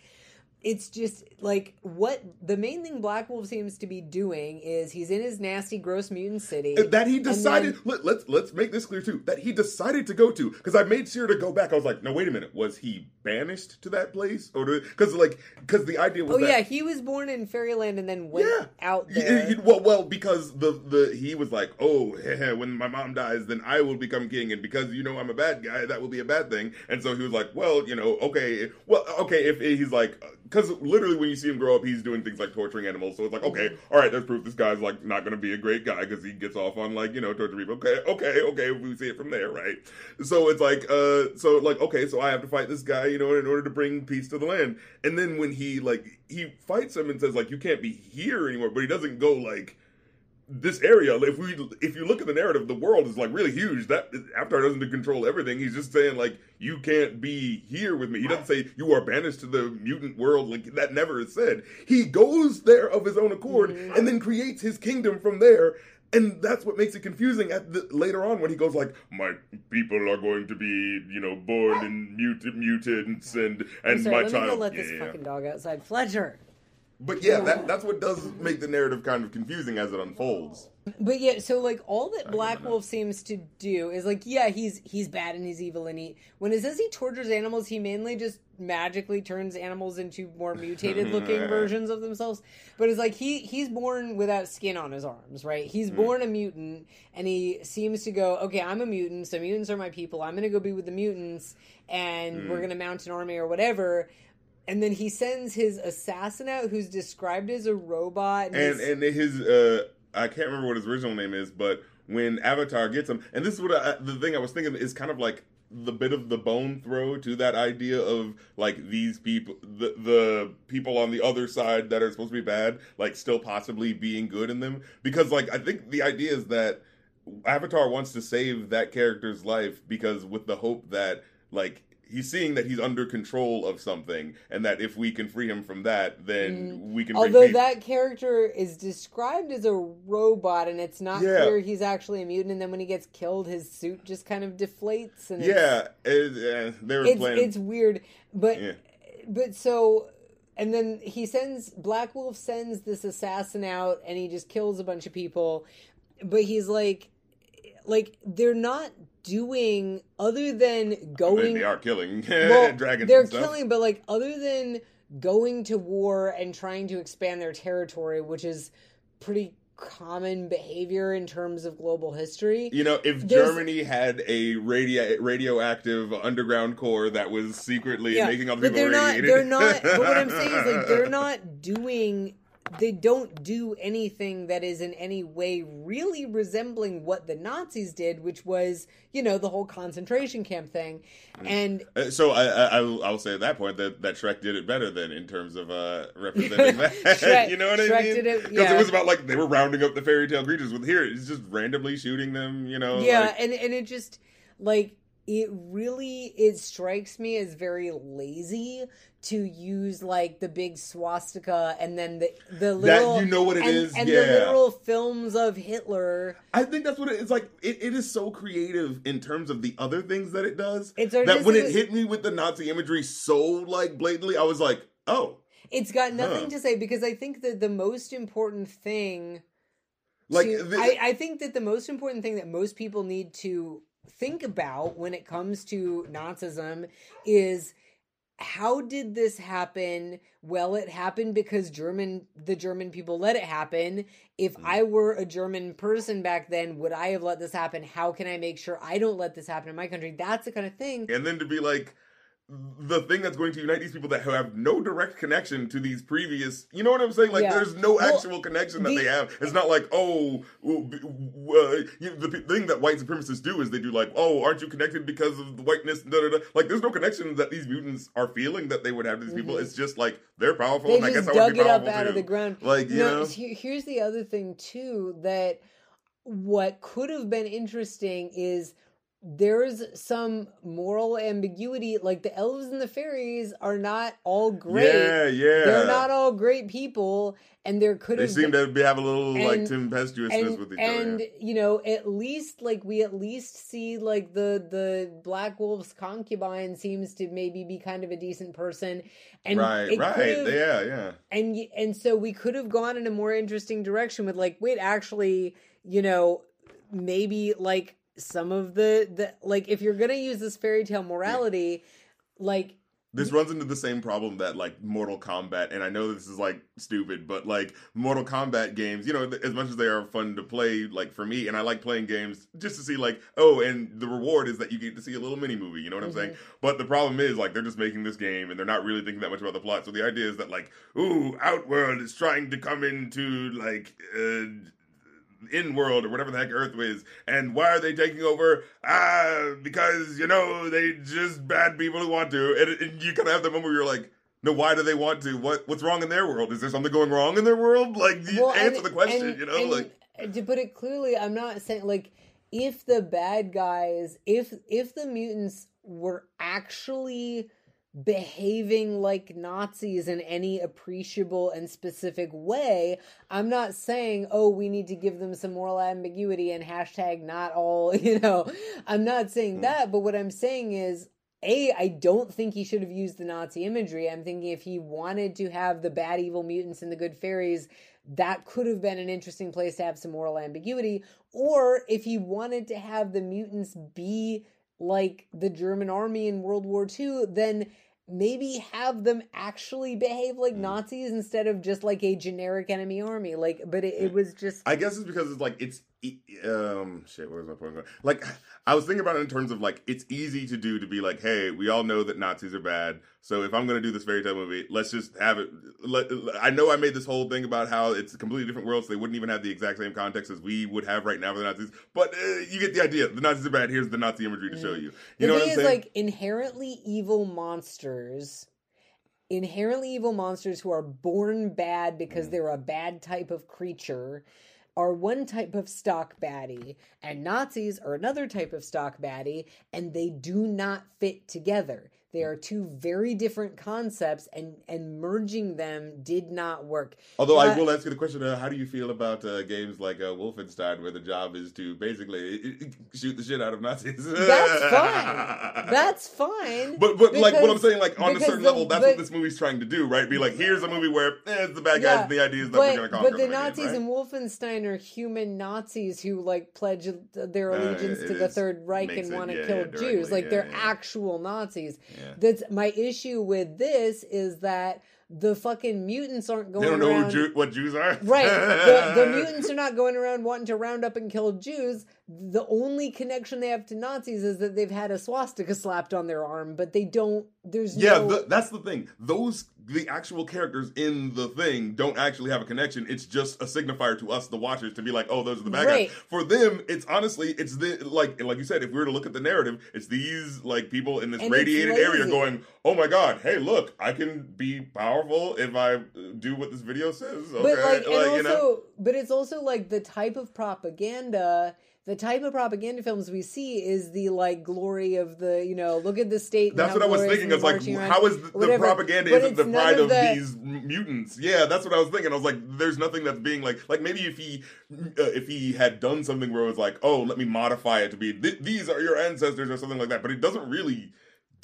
it's just like what the main thing Black Wolf seems to be doing is he's in his nasty, gross mutant city that he decided. then- let, let's let's make this clear too. That he decided to go to because I made sure to go back. I was like, no, wait a minute. Was he banished to that place or because like because the idea was Oh that, yeah, he was born in Fairyland and then went Yeah. out there. he- well, well, because the the he was like, oh, *laughs* when my mom dies, then I will become king, and because you know I'm a bad guy, that will be a bad thing. And so he was like, well, you know, okay, well, okay, if he's like, because literally when you see him grow up, he's doing things like torturing animals. So it's like, okay, all right, there's proof this guy's like not going to be a great guy because he gets off on like you know torture people. Okay, okay, okay, we see it from there, right? So it's like, uh, so like, okay, so I have to fight this guy, you know, in order to bring peace to the land. And then when he like he fights him and says like, you can't be here anymore, but he doesn't go like this area if we if you look at the narrative the world is like really huge. That avatar doesn't control everything. He's just saying like you can't be here with me. He doesn't say you are banished to the mutant world. Like that never is said. He goes there of his own accord mm-hmm. and then creates his kingdom from there. And that's what makes it confusing at the, later on when he goes like my people are going to be you know born in mutant mutants and and sorry, my let child me go let this fucking dog outside. Fletcher. But yeah that, that's what does make the narrative kind of confusing as it unfolds But yeah, so like all that Black. Wolf seems to do is like, yeah, he's he's bad and he's evil and he when it says he tortures animals, he mainly just magically turns animals into more mutated *laughs* looking versions of themselves. But it's like he he's born without skin on his arms, right? He's hmm. born a mutant and he seems to go, Okay, I'm a mutant, so mutants are my people, I'm gonna go be with the mutants and we're hmm. gonna mount an army or whatever. And then he sends his assassin out who's described as a robot. And he's- and his uh I can't remember what his original name is, but when Avatar gets him, and this is what I, the thing I was thinking is kind of like the bit of the bone throw to that idea of like these people, the the people on the other side that are supposed to be bad, like still possibly being good in them, because like I think the idea is that Avatar wants to save that character's life because with the hope that like he's seeing that he's under control of something and that if we can free him from that then we can Although that character is described as a robot, and it's not Yeah. clear he's actually a mutant, and then when he gets killed, his suit just kind of deflates, and it's, Yeah, it, uh, they were it's playing. it's weird. But Yeah. but so, and then he sends Black Wolf sends this assassin out, and he just kills a bunch of people. But he's like, like they're not doing other than they, going they are killing *laughs* well, dragons. They're killing, but like other than going to war and trying to expand their territory, which is pretty common behavior in terms of global history. You know, if There's- Germany had a radio radioactive underground core that was secretly Yeah, making other but people they're not. They're not. But what I'm *laughs* saying is, like, they're not doing. They don't do anything that is in any way really resembling what the Nazis did, which was, you know, the whole concentration camp thing. And Uh, So I, I, I will- say at that point that, that Shrek did it better than in terms of uh, representing *laughs* that. Shrek- *laughs* you know what Shrek I mean? did it- Because yeah. it was about like they were rounding up the fairy tale creatures. With here, it's just randomly shooting them. You know? yeah like- and and it just like it really it strikes me as very lazy to use like the big swastika and then the the literal you know what it and, is, and yeah. the literal films of Hitler. I think that's what it is like. It, it is so creative in terms of the other things that it does. It's that when it hit me with the Nazi imagery so like blatantly, I was like, oh, It's got nothing Huh. to say because I think that the most important thing like to- the- I, I think that the most important thing that most people need to think about when it comes to Nazism is how did this happen? Well, it happened because German the German people let it happen. If Hmm. I were a German person back then, would I have let this happen? How can I make sure I don't let this happen in my country? That's the kind of thing. and then to be like the thing that's going to unite these people that have no direct connection to these previous you know what i'm saying like Yeah. there's no Well, actual connection that the- they have it's not like oh well, uh, you know, the thing that white supremacists do is they do like oh aren't you connected because of the whiteness da, da, da. like there's no connection that these mutants are feeling that they would have to these people it's just like they're powerful Mm-hmm. They and i guess i would dug be it up powerful out of the ground. like you No, know here's the other thing too that what could have been interesting is there's some moral ambiguity. Like the elves and the fairies are not all great. Yeah, yeah. They're not all great people, and there could have. They seem been, to be, have a little like and- tempestuousness and, with each other. and you know at least like we at least see like the the black wolf's concubine seems to maybe be kind of a decent person and right, right. Yeah, yeah. and and so we could have gone in a more interesting direction with like wait actually you know maybe like some of the the like if you're gonna use this fairy tale morality like This runs into the same problem that like Mortal Kombat, and I know this is like stupid, but like Mortal Kombat games, you know, th- as much as they are fun to play, like for me, and I like playing games just to see like, oh, and the reward is that you get to see a little mini movie. You know what I'm saying? Mm-hmm. But the problem is like they're just making this game, and they're not really thinking that much about the plot. So the idea is that like, ooh, Outworld is trying to come into like. Uh, in world or whatever the heck Earth is, and why are they taking over? Ah, because you know they just bad people who want to, and, and you kind of have the moment where you're like, no, why do they want to? What what's wrong in their world? Is there something going wrong in their world? *laughs* Like, Well, and- answer the question, and- you know, and like. to put it clearly, I'm not saying like if the bad guys, if if the mutants were actually behaving like Nazis in any appreciable and specific way, I'm not saying, oh, we need to give them some moral ambiguity and hashtag not all, *laughs* you know. I'm not saying Hmm. that, but what I'm saying is a, I don't think he should have used the Nazi imagery. I'm thinking if he wanted to have the bad evil mutants and the good fairies, that could have been an interesting place to have some moral ambiguity. Or if he wanted to have the mutants be like the German army in World War II, then maybe have them actually behave like mm. Nazis instead of just like a generic enemy army. Like, but it, it was just I guess it's because it's like it's um shit. What was my point? going? Like I was thinking about it in terms of like it's easy to do to be like, hey, we all know that Nazis are bad. So if I'm gonna do this fairy tale movie, let's just have it. Let, I know I made this whole thing about how it's a completely different world, so they wouldn't even have the exact same context as we would have right now for the Nazis. But uh, you get the idea. The Nazis are bad. Here's the Nazi imagery to show you. You the know what I'm is, saying? like inherently evil monsters, inherently evil monsters who are born bad Mm. because they're a bad type of creature, are one type of stock baddie, and Nazis are another type of stock baddie, and they do not fit together. They are two very different concepts, and and merging them did not work. Although I Uh, will ask you the question: uh, How do you feel about uh, games like uh, Wolfenstein, where the job is to basically shoot the shit out of Nazis? That's *laughs* fine. That's fine. But but like what I'm saying, like on a certain the- level, that's but- what this movie's trying to do, right? Be like, here's a movie where eh, it's the bad guys, Yeah, the idea is that we're but, gonna conquer but the again, Nazis right? in Wolfenstein are human Nazis who like pledge their Uh, allegiance to the Third Reich and want to yeah, kill yeah, Jews. Like they're actual Nazis. Yeah. That's my issue with this is that the fucking mutants aren't going They don't know around. who Jew- what Jews are, Right. The, the *laughs* mutants are not going around wanting to round up and kill Jews. The only connection they have to Nazis is that they've had a swastika slapped on their arm, but they don't. There's Yeah, no. the, that's the thing. Those the actual characters in the thing don't actually have a connection. It's just a signifier to us, the watchers, to be like, oh, those are the bad Right. guys. For them, it's honestly, it's the like like you said. If we were to look at the narrative, it's these like people in this And radiated area going, oh my god, hey, look, I can be powerful if I uh, do what this video says. Okay, but like, and also, you know. but it's also like the type of propaganda. The type of propaganda films we see is the like glory of the you know look at the state. That's what I was thinking. It's like, how is the, the propaganda But isn't the pride of, the- these mutants? Yeah, that's what I was thinking. I was like, there's nothing that's being like, like maybe if he, uh, if he had done something where it was like, oh, let me modify it to be th- these are your ancestors or something like that, but it doesn't really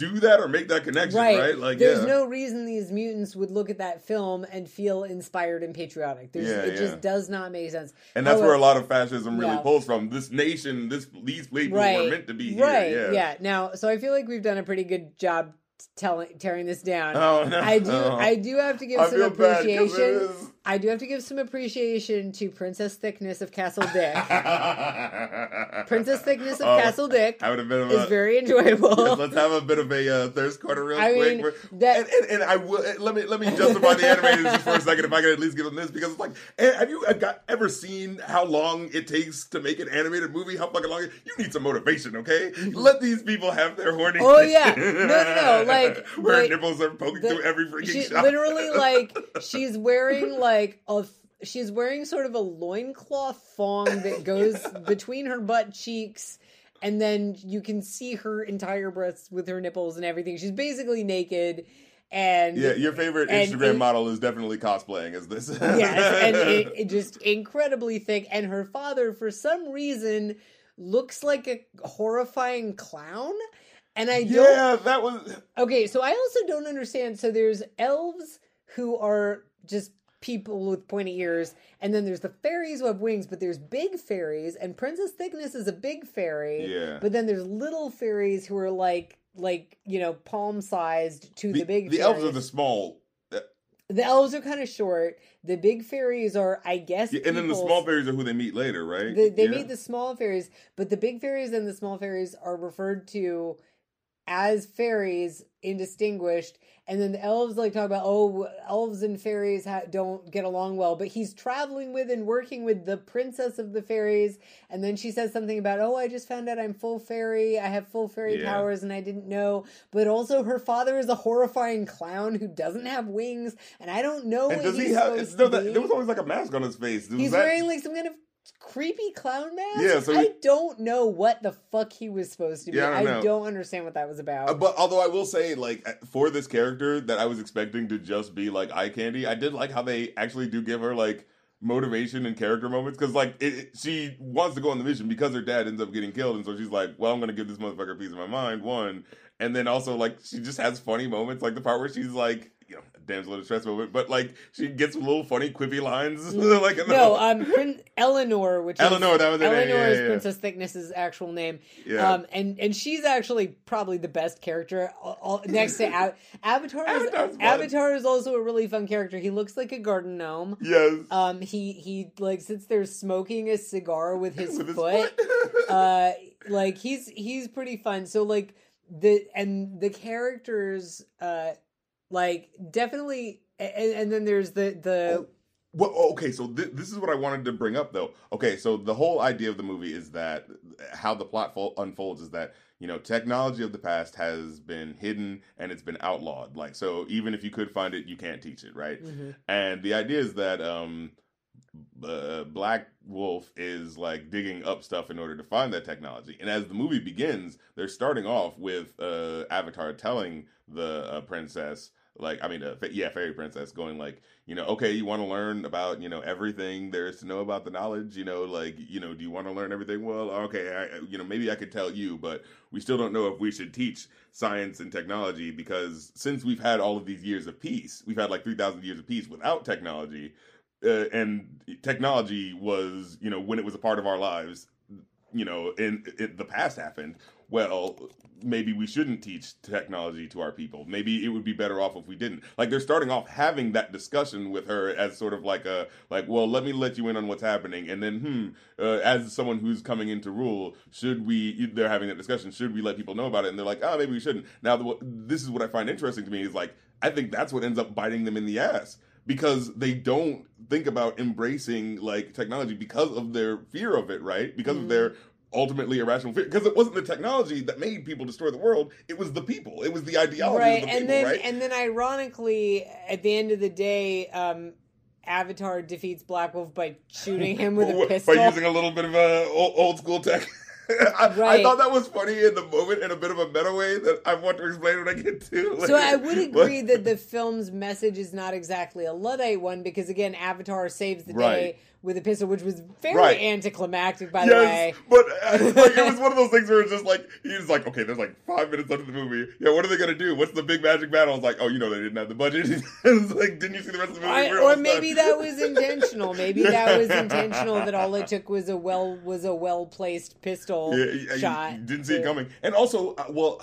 do that or make that connection, right? Right. Like, There's yeah. no reason these mutants would look at that film and feel inspired and patriotic. There's, Yeah, it yeah. just does not make sense. and that's However- where a lot of fascism really pulls from. This nation, this these people were meant to be right, here. yeah. Now, so I feel like we've done a pretty good job telling tearing this down. Oh, no. I do. *laughs* Oh. I do have to give I some feel bad 'cause appreciation. I do have to give some appreciation to Princess Thickness of Castle Dick. *laughs* Princess Thickness of Oh, Castle Dick I would have been is very enjoyable. *laughs* Let's have a bit of a uh, thirst corner real I quick. mean, that- and, and, and I will let me let me justify the animators just for a second, if I can at least give them this, because it's like, eh, have you uh, got, ever seen how long it takes to make an animated movie? How fucking long? You need some motivation, okay? Let these people have their horny. Oh, yeah. No, no, no, *laughs* like- where like, nipples are poking the- through every freaking she shot. literally like she's wearing like a she's wearing sort of a loincloth thong that *laughs* goes between her butt cheeks and then you can see her entire breasts with her nipples and everything. She's basically naked. And Yeah, your favorite Instagram it- model is definitely cosplaying as this. yes, and *laughs* it, it just incredibly thick. And her father, for some reason, looks like a horrifying clown. And I don't. yeah, that was Okay, so I also don't understand. So there's elves who are just people with pointy ears, and then there's the fairies who have wings, but there's big fairies, and Princess Thickness is a big fairy. Yeah. But then there's little fairies who are like like you know palm sized to the, big. the elves are the small, uh, The elves are kind of short. The big fairies are, I guess, yeah, and then the small fairies are who they meet later, right? They, they Yeah. meet the small fairies, but the big fairies and the small fairies are referred to as fairies, indistinguished. And then the elves like talk about, oh, elves and fairies ha- don't get along well. But he's traveling with and working with the princess of the fairies. And then she says something about, oh, I just found out I'm full fairy. I have full fairy Yeah. powers, and I didn't know. But also, her father is a horrifying clown who doesn't have wings, and I don't know And what does he's he have? No, that, there was always like a mask on his face. Was He's that- wearing like some kind of creepy clown mask. Yeah, so I don't know what the fuck he was supposed to be. Yeah, I I, don't know. don't understand what that was about. Uh, but although I will say, like uh, for this character that I was expecting to just be like eye candy, I did like how they actually do give her like motivation and character moments because like it, it- she wants to go on the mission because her dad ends up getting killed, and so she's like, "Well, I'm gonna give this motherfucker a piece of my mind." One, and then also like she just has funny moments, like the part where she's like, damsel in distress moment, but like she gets little funny quippy lines, *laughs* like in the no, um, Prin- Elinore, which Elinore, is, that was her name, Elinore yeah, is yeah, yeah. Princess Thickness's actual name. Yeah. Um, and and she's actually probably the best character all, all- next to Av- *laughs* Avatar. Is. Avatar is also a really fun character. He looks like a garden gnome. yes, Um, he he like sits there smoking a cigar with his *laughs* With his foot. foot. uh like he's he's pretty fun so like the and the characters uh like definitely and, and then there's the the Well, oh, okay, so th- this is what I wanted to bring up, though. Okay, so the whole idea of the movie is that how the plot fol- unfolds is that you know technology of the past has been hidden and it's been outlawed. Like, so even if you could find it, you can't teach it, right? Mhm. And the idea is that um, uh, Black Wolf is like digging up stuff in order to find that technology. And as the movie begins, they're starting off with uh, Avatar telling the uh, princess, like, I mean, uh, yeah, fairy princess, going like, you know, okay, you want to learn about, you know, everything there is to know about the knowledge, you know, like, you know, do you want to learn everything? Well, okay, I, you know, maybe I could tell you, but we still don't know if we should teach science and technology because since we've had all of these years of peace, we've had like 3,000 years of peace without technology. Uh, and technology was, you know, when it was a part of our lives, you know, in, it, the past happened. Well, maybe we shouldn't teach technology to our people. Maybe it would be better off if we didn't. Like they're starting off having that discussion with her as sort of like a like, well, let me let you in on what's happening, and then hmm, uh, as someone who's coming into rule, should we? They're having that discussion. Should we let people know about it? And they're like, oh, maybe we shouldn't. Now, this is what I find interesting to me is like, I think that's what ends up biting them in the ass because they don't think about embracing like technology because of their fear of it, right? Because of their ultimately irrational fear. Because it wasn't the technology that made people destroy the world; it was the people. It was the ideology right of the and people, then right? and then ironically at the end of the day um avatar defeats black wolf by shooting *laughs* him with a pistol. By using a little bit of a old, old school tech. *laughs* *laughs* I, I thought that was funny in the moment in a bit of a meta way that I want to explain when I get to. So I would But- agree that the film's message is not exactly a Luddite one because again, Avatar saves the Right. day with a pistol, which was very Right. anticlimactic, by the way. Yes, but uh, *laughs* like, it was one of those things where it's just like he's like, okay, there's like five minutes left of the movie. Yeah, what are they gonna do? What's the big magic battle? It's like, oh, you know, they didn't have the budget. *laughs* it's like, didn't you see the rest of the movie? I, or maybe done. that was intentional. Maybe that *laughs* was intentional. That all it took was a well was a well placed pistol Yeah, you- you shot. didn't see it coming. And also, uh, well,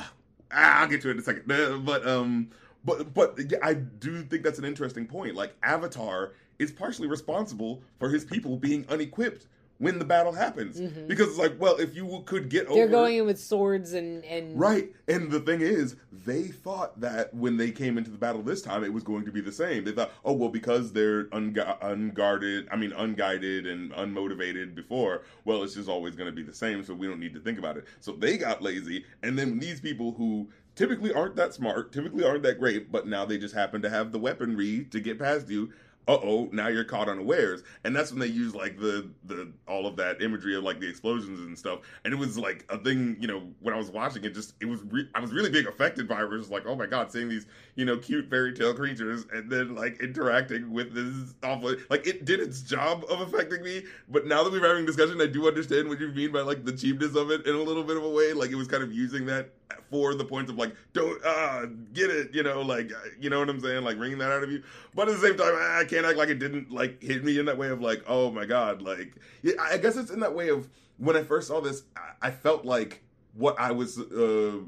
ah, I'll get to it in a second. Uh, But um, but but yeah, I do think that's an interesting point. Like Avatar is partially responsible for his people being unequipped when the battle happens because it's like, well, if you could get Mm-hmm. They're over going in with swords and and Right. And the thing is, they thought that when they came into the battle this time, it was going to be the same. They thought, oh, well, because they're ungu- unguarded, I mean, unguided and unmotivated before, well, it's just always going to be the same, so we don't need to think about it. So they got lazy. And then these people who typically aren't that smart, typically aren't that great, but now they just happen to have the weaponry to get past you. Oh, now you're caught unawares, and that's when they use like the the all of that imagery of like the explosions and stuff, and it was like a thing, you know, when I was watching it, just it was re- I was really being affected by it. It was like, oh my god, seeing these you know cute fairy tale creatures and then like interacting with this awful, like it did its job of affecting me, but now that we're having discussion, I do understand what you mean by like the cheapness of it in a little bit of a way, like it was kind of using that for the points of like don't uh get it you know like you know what i'm saying? Like wringing that out of you. But at the same time i can't act like it didn't like hit me in that way of like oh my god like i guess it's in that way of when i first saw this i, felt like what i was uh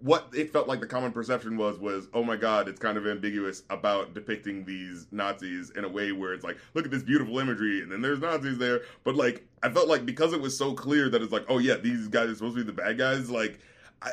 what it felt like the common perception was was oh my god it's kind of ambiguous about depicting these nazis in a way where it's like look at this beautiful imagery and then there's nazis there. But like i felt like because it was so clear that it's like oh yeah these guys are supposed to be the bad guys like I,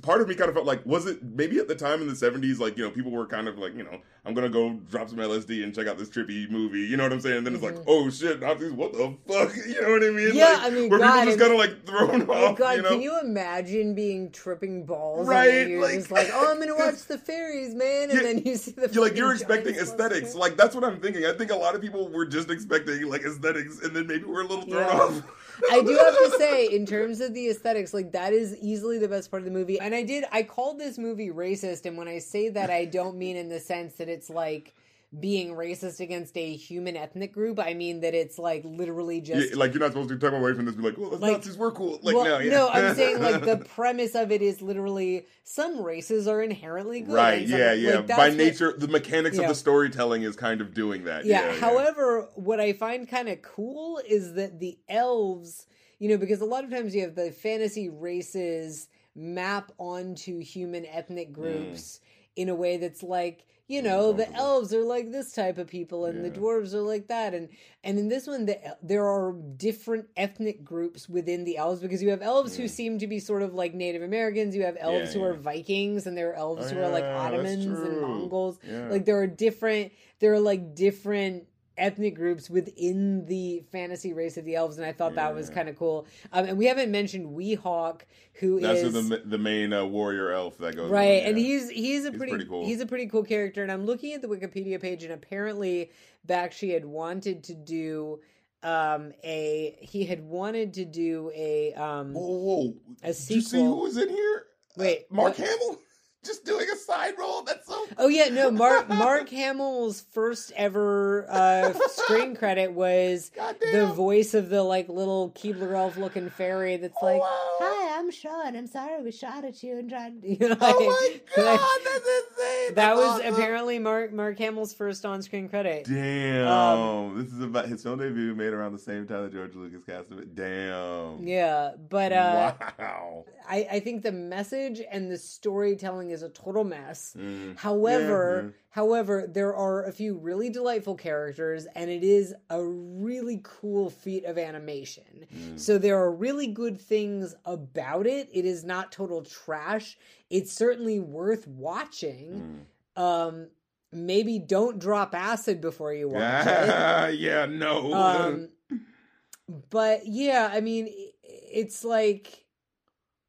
part of me kind of felt like was it maybe at the time in the 70s like you know people were kind of like you know i'm gonna go drop some lsd and check out this trippy movie you know what i'm saying and then mm-hmm. it's like mm-hmm. oh shit nazis what the fuck *laughs* you know what i mean yeah like, i mean where God, people just kind of like thrown oh off God, you know? can you imagine being tripping balls right you're like, just like oh i'm gonna *laughs* watch the fairies man and then you see the you're like you're expecting aesthetics like that's what i'm thinking i think a lot of people were just expecting like aesthetics and then maybe we're a little thrown yeah. off *laughs* I do have to say, in terms of the aesthetics, like that is easily the best part of the movie. And I did, I called this movie racist. And when I say that, I don't mean in the sense that it's like being racist against a human ethnic group. I mean that it's like literally just yeah, like you're not supposed to turn away from this. Be like, well, like, Nazis were cool. Like, well, no, yeah. no, I'm saying *laughs* like the premise of it is literally some races are inherently good. Right? Yeah, yeah. Like, By nature, what, the mechanics yeah. of the storytelling is kind of doing that. Yeah. yeah However, what I find kind of cool is that the elves, you know, because a lot of times you have the fantasy races map onto human ethnic groups mm. in a way that's like you know the elves are like this type of people and yeah. the dwarves are like that and and in this one the, there are different ethnic groups within the elves because you have elves mm. who seem to be sort of like native americans you have elves yeah, who yeah. are vikings and there are elves oh, who are like ottomans and mongols like there are different there are like different ethnic groups within the fantasy race of the elves, and I thought yeah. that was kind of cool. Um, and we haven't mentioned Weehawk, who That's is, the the main uh, warrior elf that goes right, on, yeah. and he's he's a he's pretty, pretty cool. he's a pretty cool character. And I'm looking at the Wikipedia page, and apparently Bakshi had wanted to do um a he had wanted to do a um whoa, whoa. a sequel. Did you see who was in here? Wait, uh, Mark what? Hamill just doing a side role. That's so. Oh yeah, no. *laughs* Mark Mark Hamill's first ever uh, screen credit was the voice of the like little Keebler elf looking fairy. That's oh, like, wow. "Hi, I'm Sean. I'm sorry we shot at you and tried." *laughs* You know, oh my *laughs* god, that's insane. That was awesome. apparently Mark Mark Hamill's first on screen credit. Damn, um, this is about his film debut made around the same time that George Lucas cast it. Damn. Yeah, but uh, wow. I I think the message and the storytelling is a total mess. Mm. However, yeah, however, there are a few really delightful characters and it is a really cool feat of animation. Mm. So there are really good things about it. It is not total trash. It's certainly worth watching. Mm. Um maybe don't drop acid before you watch it. *laughs* Yeah, no. Um, *laughs* but yeah, I mean, it's like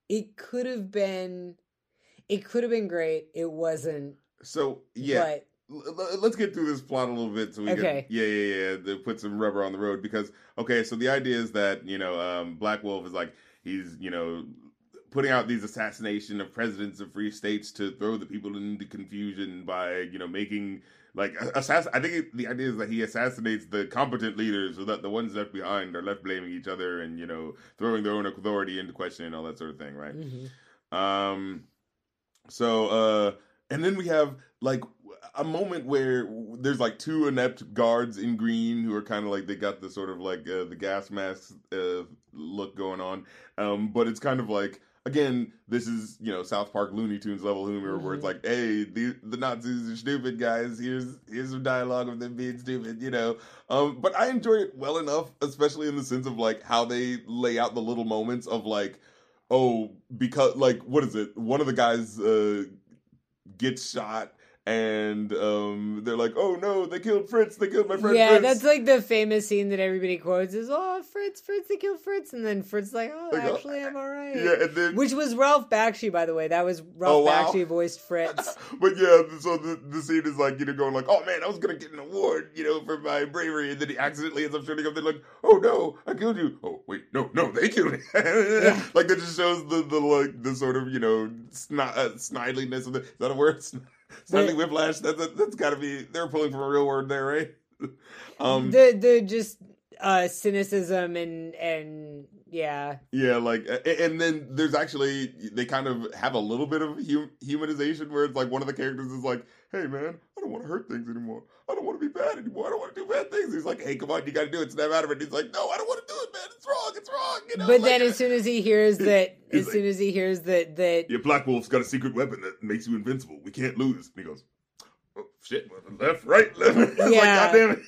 it could have been it could have been great. It wasn't. So yeah. But let's get through this plot a little bit so we okay. can yeah yeah yeah to put some rubber on the road because okay so the idea is that you know um, Black Wolf is like he's you know putting out these assassination of presidents of free states to throw the people into confusion by you know making like assassin. I think it, the idea is that he assassinates the competent leaders so that the ones left behind are left blaming each other and you know throwing their own authority into question and all that sort of thing, right? Mm-hmm. Um, so, uh, and then we have like a moment where there's like two inept guards in green who are kind of like they got the sort of like uh, the gas mask uh, look going on, um, but it's kind of like again, this is you know South Park Looney Tunes level humor mm-hmm. where it's mm-hmm. like, hey, the, the Nazis are stupid guys. Here's here's some dialogue of them being stupid, you know. Um, but I enjoy it well enough, especially in the sense of like how they lay out the little moments of like oh, because like what is it? One of the guys uh, gets shot and um, they're like, "Oh no, they killed Fritz! They killed my friend." yeah, Fritz. that's like the famous scene that everybody quotes is, "Oh, Fritz, Fritz, they killed Fritz," and then Fritz like, "Oh, Like, actually, I'm all right." yeah, and then Which was Ralph Bakshi, by the way. That was Ralph Oh, wow. Bakshi voiced Fritz. *laughs* but yeah, so the, the scene is like, you know, going like, oh man, I was gonna get an award, you know, for my bravery, and then he accidentally ends up shooting up. They're like, oh no, I killed you. Oh wait, no, no, they killed me. *laughs* Like that just shows the the like the sort of you know sni- uh, snidliness of the is that a word? Snidely whiplash. That, that that's got to be they're pulling from a real word there, right? *laughs* um, the the just uh cynicism and and yeah Yeah, like, and then there's actually they kind of have a little bit of hum- humanization where it's like one of the characters is like, "Hey, man, I don't want to hurt things anymore. I don't want to be bad anymore. I don't want to do bad things." He's like, "Hey, come on, you got to do it. Snap out of it." He's like, "No, I don't want to do it, man. Wrong. It's wrong." You know. but like, then as soon as he hears *laughs* that as like- soon as he hears that that yeah, Black Wolf's got a secret weapon that makes you invincible. We can't lose. And he goes, oh, "Shit, left, right, left." *laughs* Yeah. like, God damn it.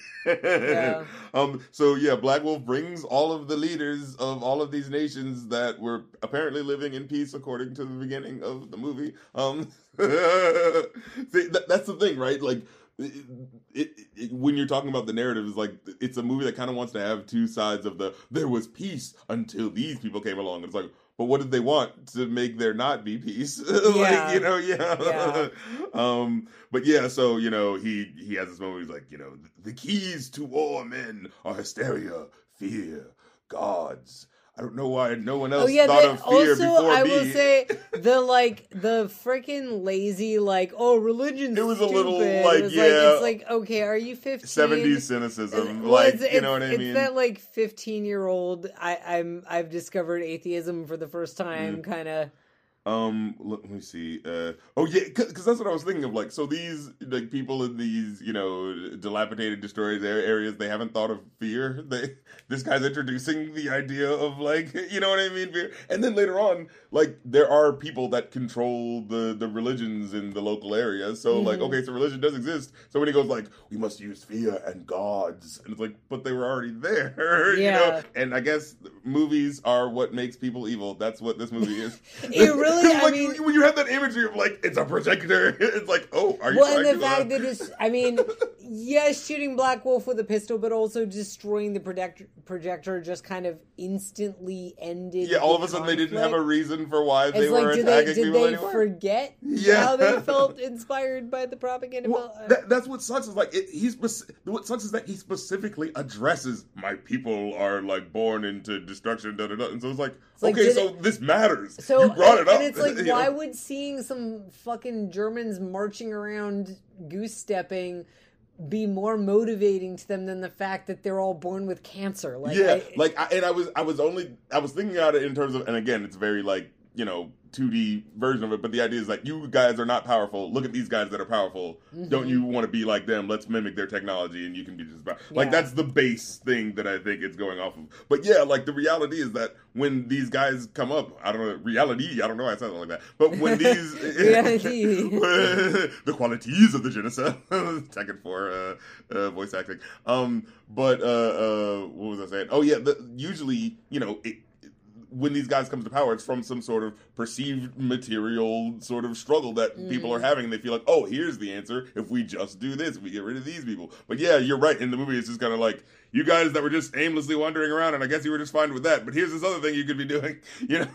Yeah. *laughs* Um. So yeah, Black Wolf brings all of the leaders of all of these nations that were apparently living in peace, according to the beginning of the movie. Um. see, that, that's the thing, right? Like. It, it, it, when you're talking about the narrative, is like it's a movie that kind of wants to have two sides of the. There was peace until these people came along. It's like, but what did they want to make there not be peace? *laughs* like Yeah. you know, yeah. Yeah. *laughs* um, but yeah, so you know, he he has this moment. Where he's like, you know, the keys to all men are hysteria, fear, gods. I don't know why no one else oh yeah thought of fear also before i me. will say the like the freaking lazy like oh religion's It was a little, stupid. like, It yeah. it's like okay are you 15 Seventies cynicism, Well, like you know what I mean? It's that like fifteen year old. I, I'm I've discovered atheism for the first time. Mm. Kind of. Um, let me see. Uh, oh yeah, because that's what I was thinking of. Like, so these like people in these you know dilapidated, destroyed areas, they haven't thought of fear. They this guy's introducing the idea of like *laughs* you know what I mean, fear. And then later on, like there are people that control the the religions in the local area. So like, Mhm. okay, so religion does exist. So when he goes like, we must use fear and gods, and it's like, but they were already *laughs* there. you know. And I guess movies are what makes people evil. That's what this movie is. *laughs* It really- I like, mean- when you have that imagery of like it's a projector, *laughs* it's like, oh, are you? Well, and the uh, fact that it's. I mean, *laughs* yes, shooting Black Wolf with a pistol, but also destroying the projector. Projector just kind of instantly ended. yeah, all of a sudden they didn't have a reason for why they It's were like, did they attacking did people they anyway. forget Yeah. how they *laughs* felt inspired by the propaganda? Well, Well, that, that's what sucks is like it, he's what sucks is that he specifically addresses my people are like born into destruction, da da da. And so it's like, like, okay, so it- this matters. So you brought it up, and it's like, you *laughs* know? why would seeing some fucking Germans marching around goose stepping be more motivating to them than the fact that they're all born with cancer? Like, yeah, I- like, I, and I was, I was only, I was thinking about it in terms of, and again, it's very like, you know, 2D version of it, but the idea is like, you guys are not powerful. Look at these guys that are powerful. Don't you want to be like them? Let's mimic their technology, and you can be just about. Like that's the base thing that I think it's going off of. But yeah, like the reality is that when these guys come up, I don't know, reality. I don't know why I said like that, but when *laughs* these *laughs* *laughs* the qualities of the genocide, Tekken for uh, uh, voice acting. Um, but uh, uh, what was I saying? Oh yeah, the, usually you know it, when these guys come to power, it's from some sort of perceived material sort of struggle that people are having. They feel like, oh, here's the answer. If we just do this, we get rid of these people. But yeah, you're right. In the movie, it's just kind of like you guys that were just aimlessly wandering around, and I guess you were just fine with that. But here's this other thing you could be doing, *laughs* you know.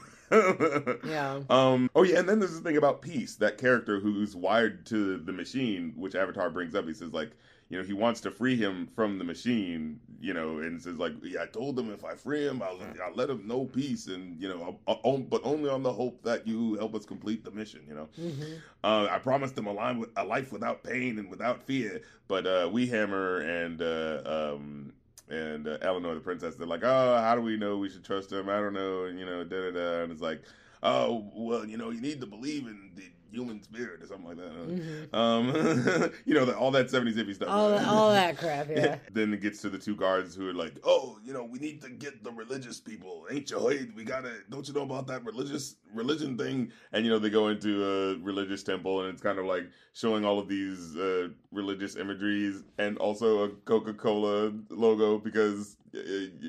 Yeah. Um. Oh yeah, and then there's this thing about peace. That character who's wired to the machine, which Avatar brings up. He says like, you know, he wants to free him from the machine. You know, and says like, yeah, I told him if I free him, I'll, I'll let him know peace, and you know, I'll, I'll, but only on the hope that you help us complete the mission. You know. Mhm. Uh, I promised him a, line with, a life without pain and without fear. But uh, we Hammer and uh, um, and uh, Elinore the princess, they're like, oh, how do we know we should trust him? I don't know, and you know, da da da. And it's like, oh, well, you know, you need to believe in the human spirit or something like that. Mhm. Um, *laughs* you know, the, all that seventies hippie stuff. all, all that *laughs* crap. Yeah. then it gets to the two guards who are like, "Oh, you know, we need to get the religious people. Ain't you heard? We gotta. Don't you know about that religious religion thing?" And you know, they go into a religious temple, and it's kind of like showing all of these uh, religious imageries and also a Coca Cola logo because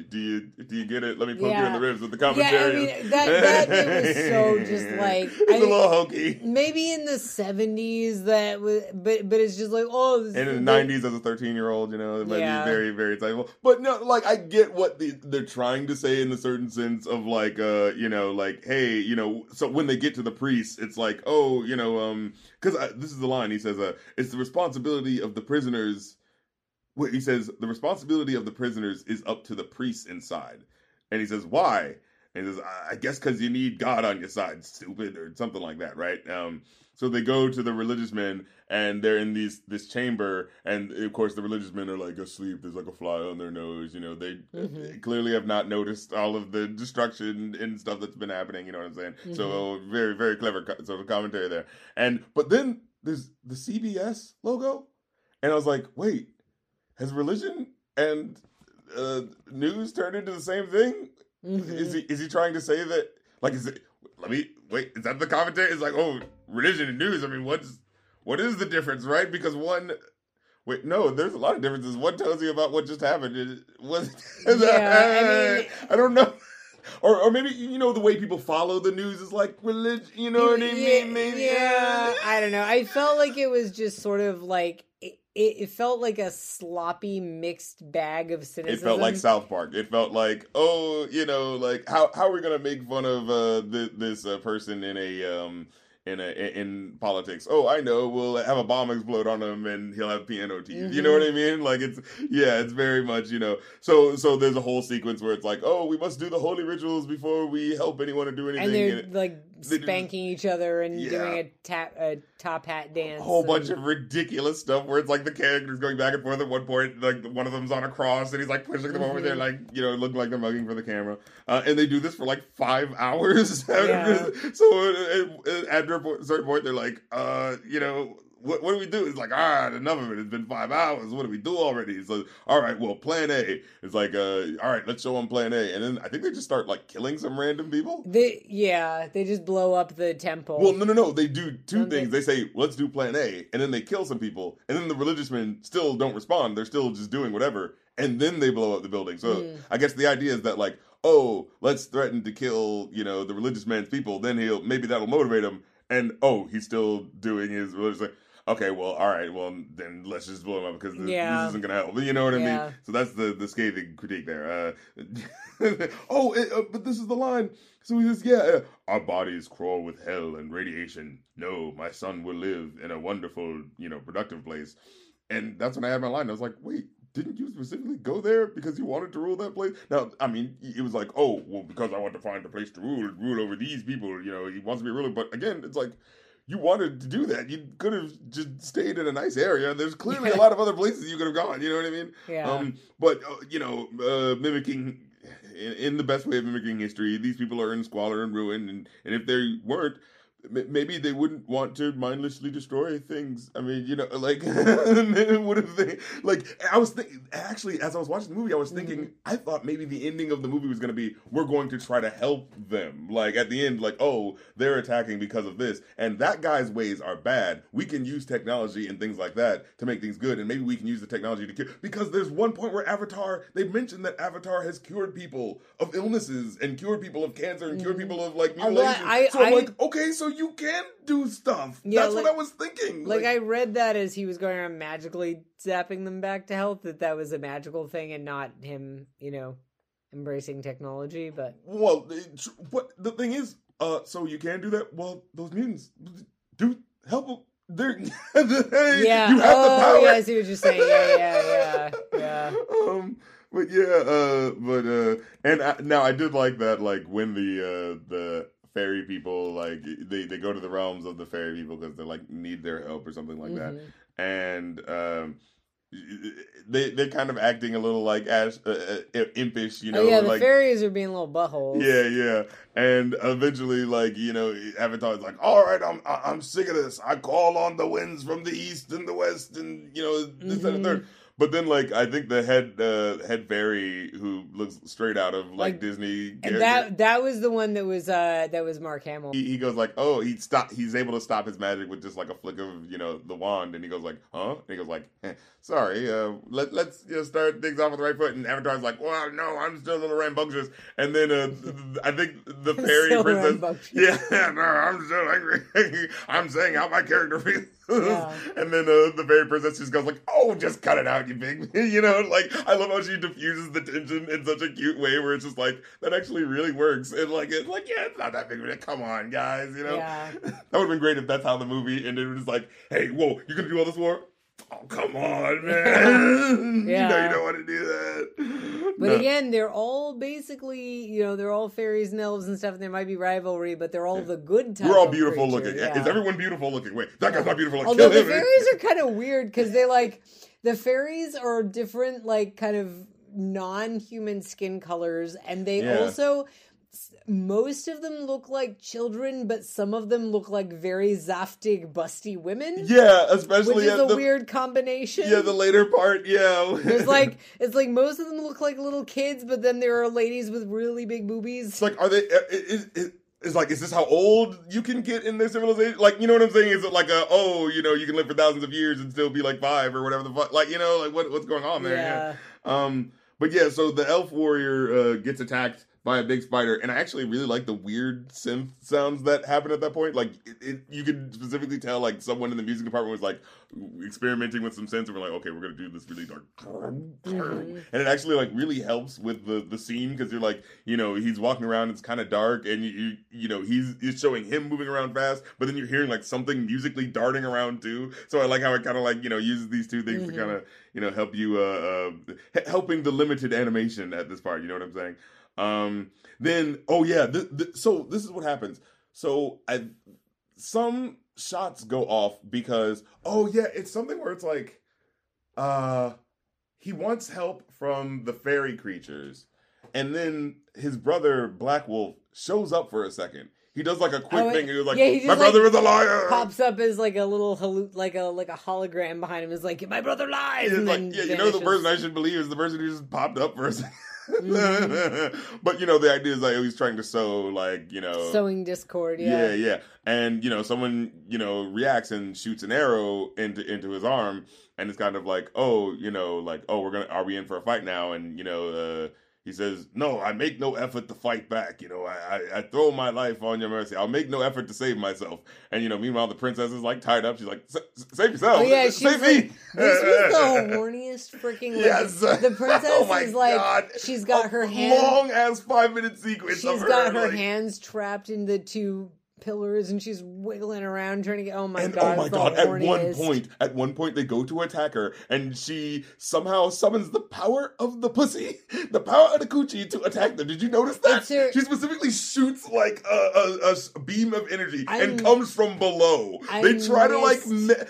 do you do you get it? Let me poke you in the ribs with the commentary. Yeah, I mean that that was so just *laughs* like it's I- a little hokey. maybe in the seventies that was, but but it's just like oh, this, And in the nineties, as a thirteen-year-old, you know, it might Yeah. be very, very insightful. But no, like I get what the, they're trying to say in a certain sense of like, uh, you know, like, hey, you know, so when they get to the priest, it's like, oh, you know, um, because this is the line he says, uh, it's the responsibility of the prisoners. Wait, he says the responsibility of the prisoners is up to the priests inside, and he says why? And he says, I I guess because you need God on your side, stupid, or something like that, right? Um, so they go to the religious men, and they're in these this chamber, and of course the religious men are like asleep. There's like a fly on their nose, you know. They Mhm. clearly have not noticed all of the destruction and stuff that's been happening. You know what I'm saying? So very very clever co- sort of commentary there. And but then there's the CBS logo, and I was like, wait, has religion and uh, news turned into the same thing? Mhm. Is he is he trying to say that? Like, is it? Let me wait. Is that the commentary? It's like, oh, religion and news. I mean, what's what is the difference, right? Because one. Wait, no. There's a lot of differences. One tells you about what just happened. It was. *laughs* Yeah, I mean- I don't know. Or, or maybe you know the way people follow the news is like religion. You know what I mean? Maybe- yeah, I don't know. I felt like it was just sort of like it, it, felt like a sloppy mixed bag of cynicism. It felt like South Park. It felt like, oh, you know, like how how are we gonna make fun of uh, th- this uh, person in a um in a in politics? Oh, I know. We'll have a bomb explode on him, and he'll have piano teeth. You know Mm-hmm. what I mean? Like it's yeah, it's very much you know. So so there's a whole sequence where it's like, oh, we must do the holy rituals before we help anyone or do anything. and they're and it- like spanking each other and Yeah. doing a tap a top hat dance. a whole and- bunch of ridiculous stuff where it's like the characters going back and forth. At one point, like one of them's on a cross and he's like pushing them over there, Mhm. like you know, look like they're mugging for the camera. Uh, and they do this for like five *laughs* hours. Yeah. so uh, at a certain point, they're like, uh, you know. What, what do we do? It's like, all right, enough of it. It's been five hours. What do we do already? So, all right, well, plan A. It's like, uh, all right, let's show them plan A. And then I think they just start like killing some random people. They yeah, they just blow up the temple. Well, no, no, no. They do 2 Don't they- things. They say, "Let's do Plan A," and then they kill some people, and then the religious men still don't respond. They're still just doing whatever, and then they blow up the building. So Mm. I guess the idea is that like, oh, let's threaten to kill, you know, the religious man's people. Then he'll maybe that'll motivate him, and oh, he's still doing his religious. Like, okay, well, all right, well, then let's just blow him up because this, Yeah. this isn't gonna help. You know what I Yeah. mean? So that's the the scathing critique there. Uh, *laughs* oh, it, uh, but this is the line. So he says, "Yeah, uh, our bodies crawl with hell and radiation. No, my son will live in a wonderful, you know, productive place." And that's when I had my line. I was like, "Wait, didn't you specifically go there because you wanted to rule that place?" Now, I mean, it was like, "Oh, well, because I want to find a place to rule, rule over these people." You know, he wants to be a ruler. But again, it's like. You wanted to do that. You could have just stayed in a nice area. There's clearly a lot of other places you could have gone. You know what I mean? yeah. Um, but uh, you know, uh, mimicking in, in the best way of mimicking history, these people are in squalor and ruin, and, and if they weren't, maybe they wouldn't want to mindlessly destroy things. I mean, you know, like *laughs* what if they like? I was thinking actually as I was watching the movie, I was thinking I thought maybe the ending of the movie was going to be we're going to try to help them. Like at the end, like oh they're attacking because of this, and that guy's ways are bad. We can use technology and things like that to make things good, and maybe we can use the technology to cure. Because there's one point where Avatar, they mentioned that Avatar has cured people of illnesses and cured people of cancer and cured people of like Uh, mutilation. I- so I'm I- like, okay, so you can do stuff. Yeah, That's like- what I was thinking. like I read that as he was going around magically zapping them back to health, that that was a magical thing and not him, you know, embracing technology. But Well, what the thing is, uh, so you can do that. Well, those mutants do help. them. They're *laughs* hey, yeah, you have oh the power. yeah, I see what you're saying. Yeah, yeah, yeah, yeah. *laughs* um, but yeah, uh, but uh, and I, now I did like that, like when the uh the fairy people like they they go to the realms of the fairy people because they like need their help or something like that, Mhm. and um. They they're kind of acting a little like ash, uh, uh, impish, you know. oh yeah, the like, fairies are being little buttholes. Yeah, yeah, and eventually, like you know, Avatar's like, "All right, I'm I'm sick of this. I call on the winds from the east and the west, and you know this and the third. But then like I think the head uh, head fairy who looks straight out of like, Like, Disney. And character, that that was the one that was uh that was Mark Hamill. he, he goes like, oh, he stop. He's able to stop his magic with just like a flick of you know the wand, and he goes like, huh? And he goes like, eh, sorry, uh, let let's you know, start things off with the right foot. And Avatar's like, well, no, I'm still a little rambunctious. And then uh, I think the *laughs* fairy Still princess, *laughs* yeah, no, I'm still angry. *laughs* I'm saying how my character feels. Yeah. *laughs* And then uh, the fairy princess just goes like, "Oh, just cut it out, you big," *laughs* you know. Like I love how she diffuses the tension in such a cute way, where it's just like that actually really works. And like it's like, yeah, it's not that big of a. Come on, guys, you know. Yeah. *laughs* that would have been great if that's how the movie ended. It was like, "Hey, whoa, you gonna do all this war?" Oh, come on, man. *laughs* You know you don't want to do that. But No. again, they're all basically, you know, they're all fairies and elves and stuff. And there might be rivalry, but they're all the good type. we're all beautiful looking. yeah. Is everyone beautiful looking? Wait, that guy's not beautiful. Like, Although the fairies are *laughs* kind of weird because they like the fairies are different, like kind of non-human skin colors, and they Yeah. also most of them look like children, but some of them look like very zaftig, busty women. yeah, especially which is a the weird combination. yeah the later part. Yeah, There's *laughs* like it's like most of them look like little kids, but then there are ladies with really big boobies. It's like, are they? Is, is, is like, is this how old you can get in this civilization? Like, you know what I'm saying? Is it like a, oh, you know, you can live for thousands of years and still be like five or whatever the fuck? Like, you know, like what what's going on there? Yeah. Um, but yeah, so the elf warrior uh, gets attacked by a big spider, and I actually really like the weird synth sounds that happen at that point. Like, it, it, you could specifically tell, like, someone in the music department was like experimenting with some synths, and we're like, okay, we're gonna do this really dark, Mhm. and it actually like really helps with the the scene because you're like, you know, he's walking around, it's kind of dark, and you, you you know he's it's showing him moving around fast, but then you're hearing like something musically darting around too. So I like how it kind of like you know uses these two things Mhm. to kind of you know help you uh, uh helping the limited animation at this part. You know what I'm saying? Um, then oh yeah, th- th- so this is what happens. So I some shots go off because oh yeah, it's something where it's like uh he wants help from the fairy creatures and then his brother Black Wolf shows up for a second. He does like a quick Oh, thing. He was like, yeah, he "My brother like, is a liar." Pops up as like a little hallu- like a like a hologram behind him is like my brother lies. It's and like, yeah, you know, the person I should believe is the person who just popped up for a 2nd Mhm. *laughs* but you know, the idea is like he's trying to sow, like you know, sowing discord. yeah, Yeah, yeah, and you know, someone you know reacts and shoots an arrow into into his arm, and it's kind of like, oh, you know, like, oh, we're gonna, are we in for a fight now? And you know, uh, he says, no, I make no effort to fight back. You know, I, I, I throw my life on your mercy. I'll make no effort to save myself. And you know, meanwhile, the princess is like tied up. She's like, "S- s- save yourself. Oh, yeah, she's save like- me. This was the *laughs* horniest freaking. Like, Yes. the princess *laughs* Oh is like God. she's got A her hand. long ass five minute sequence. She's of got her like- hands trapped in the two pillars, and she's wiggling around trying to get. Oh my and oh god! oh my god! At one point, at one point, they go to attack her, and she somehow summons the power of the pussy, *laughs* the power of the coochie, to attack them. Did you notice that? Her- She specifically shoots like a beam of energy I and comes from below. I they try to like,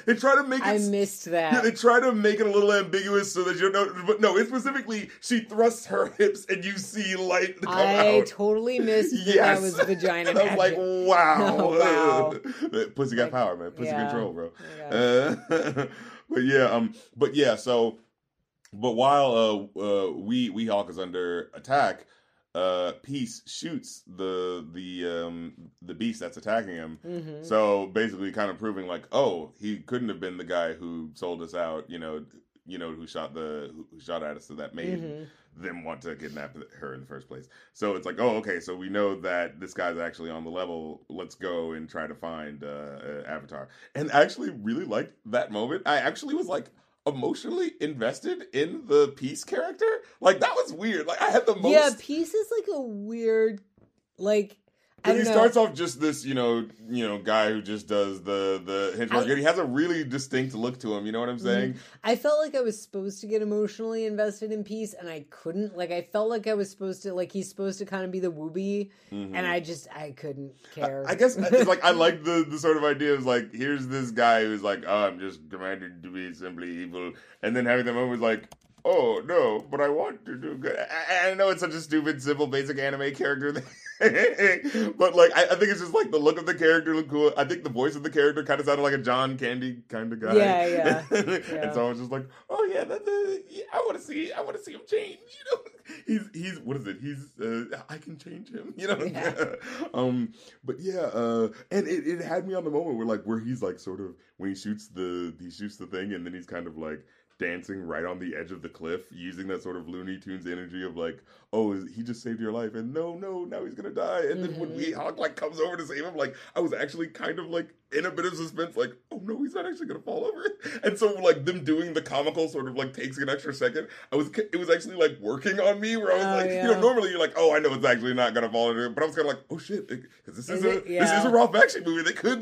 they try to make it. I missed yeah, that. they try to make it a little ambiguous so that you don't know, but no, it's specifically she thrusts her *laughs* hips and you see light come I out. I totally missed that Yes. that was vagina *laughs* And I was like, magic. Wow. *laughs* Wow. Pussy got power, man. Pussy yeah. control, bro. God. Uh, *laughs* but yeah, um, but yeah, so, but while uh, uh, we Weehawk is under attack, uh, Peace shoots the the um the beast that's attacking him. Mhm. So basically, kind of proving like, oh, he couldn't have been the guy who sold us out. You know, you know who shot the who shot at us, so that made Mhm. Them want to kidnap her in the first place. So it's like, oh, okay, so we know that this guy's actually on the level. Let's go and try to find uh, uh, Avatar. And I actually really liked that moment. I actually was like emotionally invested in the Peace character. Like that was weird. Like I had the most. Yeah, Peace is like a weird, like Because he know. starts off just this, you know, you know, guy who just does the the I- Mm-hmm. and he has a really distinct look to him. You know what I'm saying? I felt like I was supposed to get emotionally invested in Peace, and I couldn't. Like I felt like I was supposed to, like he's supposed to kind of be the wooby, Mhm. and I just I couldn't care. I guess it's like I *laughs* like the the sort of idea of like here's this guy who's like oh I'm just commanded to be simply evil, and then having the moment was like oh no, but I want to do good. I, I know it's such a stupid, simple, basic anime character thing, but like I, I, think it's just like the look of the character looked cool. I think the voice of the character kind of sounded like a John Candy kind of guy. Yeah, yeah. *laughs* yeah. and so I was just like, oh yeah, that, that, yeah I want to see, I want to see him change. *laughs* You know, he's he's what is it? He's uh, I can change him. You know. Yeah. *laughs* um, but yeah, uh, and it, it had me on the moment where like where he's like sort of when he shoots the he shoots the thing and then he's kind of like dancing right on the edge of the cliff using that sort of Looney Tunes energy of like, oh, he just saved your life, and no, no, now he's gonna die. And then mm-hmm. when Weehawk like comes over to save him, like I was actually kind of like in a bit of suspense, like, oh no, he's not actually gonna fall over. *laughs* And so like them doing the comical sort of like takes an extra second. I was it was actually like working on me where I was oh, like, yeah. you know, normally you're like, oh, I know it's actually not gonna fall over, but I was kind of like, oh shit, because this is, is a yeah. this is a Ralph action movie. They could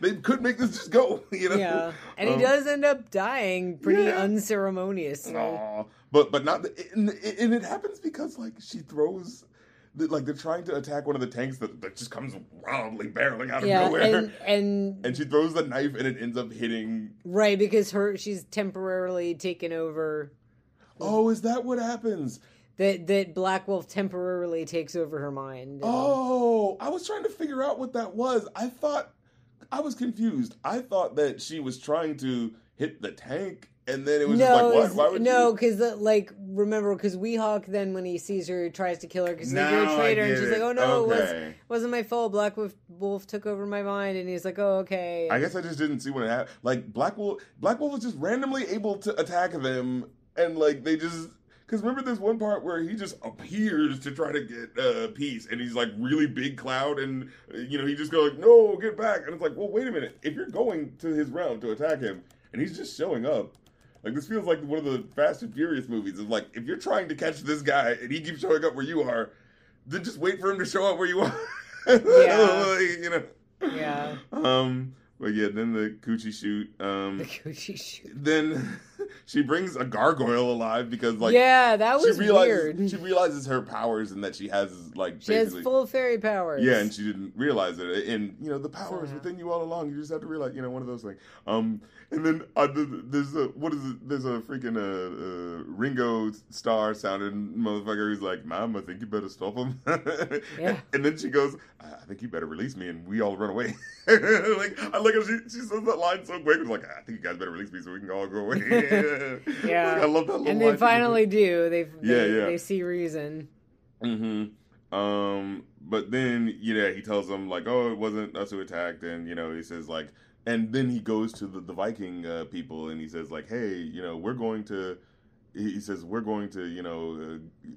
they could make this just go, *laughs* you know. Yeah, and um, he does end up dying pretty yeah. unceremoniously. Aww. But but not and, and it happens because like she throws like they're trying to attack one of the tanks that, that just comes wildly barreling out of yeah, nowhere. And, *laughs* and and she throws the knife and it ends up hitting Right, because her she's temporarily taken over. Oh, is that what happens? That that Black Wolf temporarily takes over her mind. Oh, I was trying to figure out what that was. I thought I was confused. I thought that she was trying to hit the tank and then it was no, just like, what? Why would no, because like remember, because Weehawk then when he sees her, he tries to kill her because you're a traitor, and she's it. like, oh no, okay. it was, wasn't my fault. Black Wolf, Wolf took over my mind, and he's like, oh okay. I guess I just didn't see what it happened. Like Black Wolf, Black Wolf was just randomly able to attack them, and like they just. Because remember, there's one part where he just appears to try to get uh, peace, and he's like really big cloud, and you know he just goes like, "No, get back!" And it's like, well, wait a minute. If you're going to his realm to attack him, and he's just showing up, like this feels like one of the Fast and Furious movies. Of like if you're trying to catch this guy and he keeps showing up where you are, then just wait for him to show up where you are. Yeah. *laughs* you know. Yeah. Um. But yeah, then the coochie shoot. Um, the coochie shoot. Then *laughs* she brings a gargoyle alive because like yeah, that was she realizes, weird. She realizes her powers and that she has like she has full fairy powers. Yeah, and she didn't realize it. And you know the power is within you all along. You just have to realize, you know, one of those things. Um, and then uh, there's a what is it? There's a freaking uh, uh, Ringo Starr-sounding motherfucker who's like, "Mom, I think you better stop him." *laughs* yeah. And then she goes, "I think you better release me," and we all run away. *laughs* like I like how she she says that line so quick. It's like, "I think you guys better release me so we can all go away." *laughs* yeah. Like, I love that. and they finally do. They yeah yeah they see reason. Mm-hmm. Um, but then you know he tells them like, "Oh, it wasn't us who attacked," and you know he says like and then he goes to the, the Viking uh, people and he says like, hey, you know, we're going to. He says we're going to, you know, uh,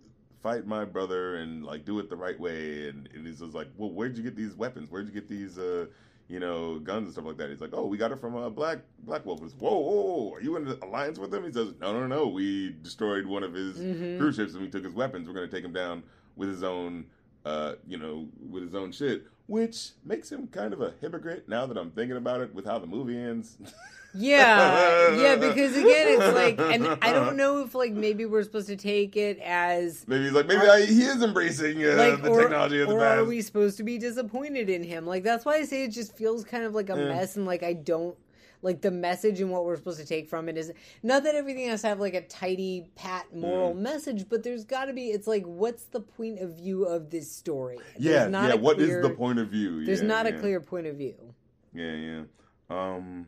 fight my brother and like do it the right way. And, and he's just like, well, where'd you get these weapons? Where'd you get these, uh, you know, guns and stuff like that? He's like, oh, we got it from uh, Black Black Wolf. Whoa, whoa, whoa, are you in alliance with him? He says, no, no, no, we destroyed one of his mm-hmm. cruise ships and we took his weapons. We're going to take him down with his own, uh, you know, with his own shit which makes him kind of a hypocrite now that I'm thinking about it with how the movie ends. *laughs* yeah, yeah, because again, it's like, and I don't know if like maybe we're supposed to take it as maybe he's like maybe I, he is embracing uh, like, the or, technology of the past. or are we supposed to be disappointed in him? Like that's why I say it just feels kind of like a yeah. mess, and like I don't like the message and what we're supposed to take from it is not that everything has to have like a tidy pat moral mm. message but there's got to be it's like what's the point of view of this story yeah yeah What is the point of view there's yeah, not yeah. a clear point of view yeah yeah um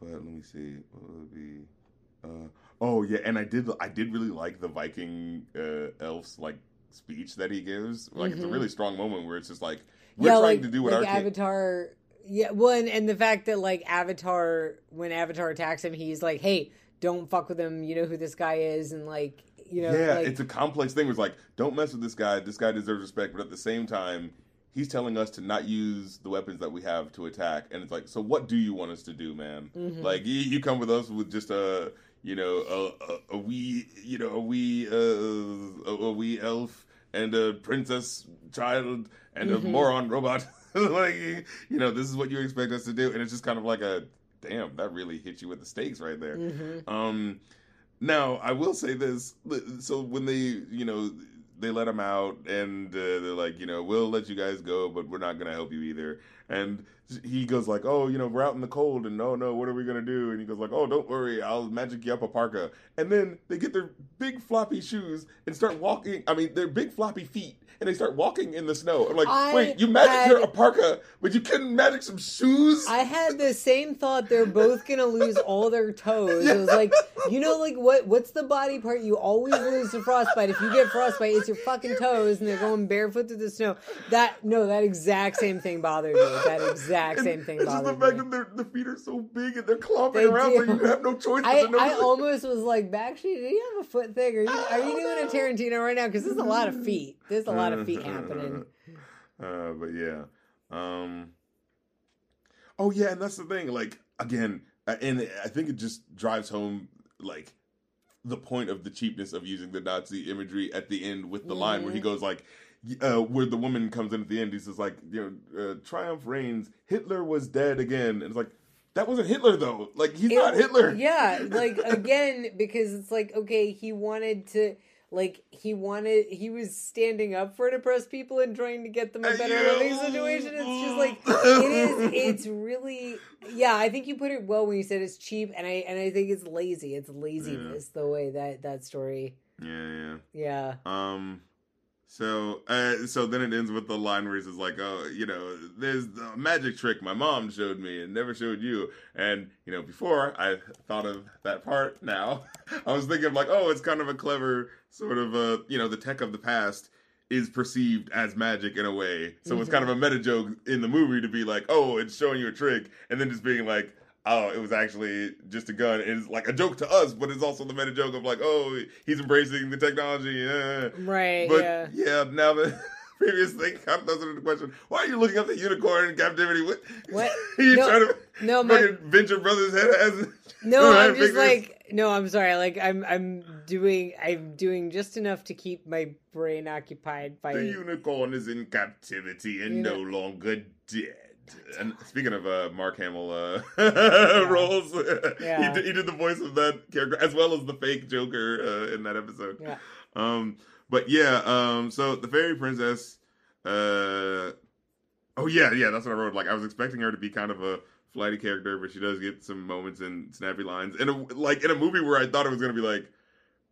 but let me see what would be uh oh yeah and i did i did really like the viking uh elves like speech that he gives like mm-hmm. it's a mm-hmm. really strong moment where it's just like we're yeah, trying like, to do what like our avatar yeah, well, and, and the fact that like Avatar, when Avatar attacks him, he's like, "Hey, don't fuck with him. You know who this guy is," and like, you know, yeah, like, it's a complex thing. It's like, don't mess with this guy. This guy deserves respect, but at the same time, he's telling us to not use the weapons that we have to attack. And it's like, so what do you want us to do, man? Mm-hmm. Like, you, you, come with us with just a, you know, a, a, a wee, you know, a wee, uh, a, a wee elf and a princess child and mm-hmm. a moron robot. *laughs* *laughs* like, you know, this is what you expect us to do, and it's just kind of like a damn. That really hit you with the stakes right there. Mm-hmm. Um, now I will say this. So when they, you know, they let him out, and uh, they're like, you know, we'll let you guys go, but we're not gonna help you either. And he goes like, "Oh, you know, we're out in the cold, and no, no, what are we gonna do?" And he goes like, "Oh, don't worry, I'll magic you up a parka." And then they get their big floppy shoes and start walking. I mean, their big floppy feet, and they start walking in the snow. I'm like, I "Wait, you magic had- her a parka, but you couldn't magic some shoes?" I had the same thought. They're both gonna lose all their toes. It was like, you know, like what? What's the body part you always lose to frostbite? If you get frostbite, it's your fucking toes, and they're going barefoot through the snow. That no, that exact same thing bothered me. That exact And same thing It's just the fact me. that their the feet are so big and they're clomping They around, do. so you have no choice. I, I almost was like, Bakshi, do you have a foot thing? Are you are you doing a. Tarantino right now? Because there's a lot of feet. There's a lot of feet happening. *laughs* Uh, but yeah. Um. Oh yeah, and that's the thing. Like again, and I think it just drives home like the point of the cheapness of using the Nazi imagery at the end with the line where he Mhm. goes like. Uh, where the woman comes in at the end, he says like, you know, uh, triumph reigns. Hitler was dead again, and it's like that wasn't Hitler though. Like he's It- not Hitler. Yeah, *laughs* like again, because it's like okay, he wanted to. Like he wanted, he was standing up for depressed people and trying to get them a better Yeah. living situation. It's just like *laughs* it is. It's really, yeah. I think you put it well when you said it's cheap, and I and I think it's lazy. It's laziness the way that that story. yeah, yeah. Yeah, Um. So, uh, so then it ends with the line where he says, like, oh, you know, there's the magic trick my mom showed me and never showed you. And, you know, before I thought of that part now, *laughs* I was thinking, like, oh, it's kind of a clever sort of, uh, you know, the tech of the past is perceived as magic in a way. So it's kind of a meta joke in the movie to be like, oh, it's showing you a trick. And then just being like, oh, it was actually just a gun. It's like a joke to us, but it's also the meta joke of like, oh, he's embracing the technology. Yeah. right. But yeah. yeah, now the *laughs* previous thing kind of doesn't the question. Why are you looking up the unicorn in captivity? What? What? *laughs* you No, trying to no, my- Venture Brothers head as *laughs* No, I'm just figures? like no, I'm sorry. Like I'm I'm doing I'm doing just enough to keep my brain occupied by the unicorn is in captivity and You no longer dead. *laughs* And speaking of uh, Mark Hamill uh, *laughs* roles, *laughs* Yeah. he, did, he did the voice of that character as well as the fake Joker uh, in that episode. Yeah. Um, but yeah, um, so the fairy princess, uh, oh yeah, yeah, that's what I wrote. Like I was expecting her to be kind of a flighty character, but she does get some moments and snappy lines. In a like in a movie where I thought it was gonna be like.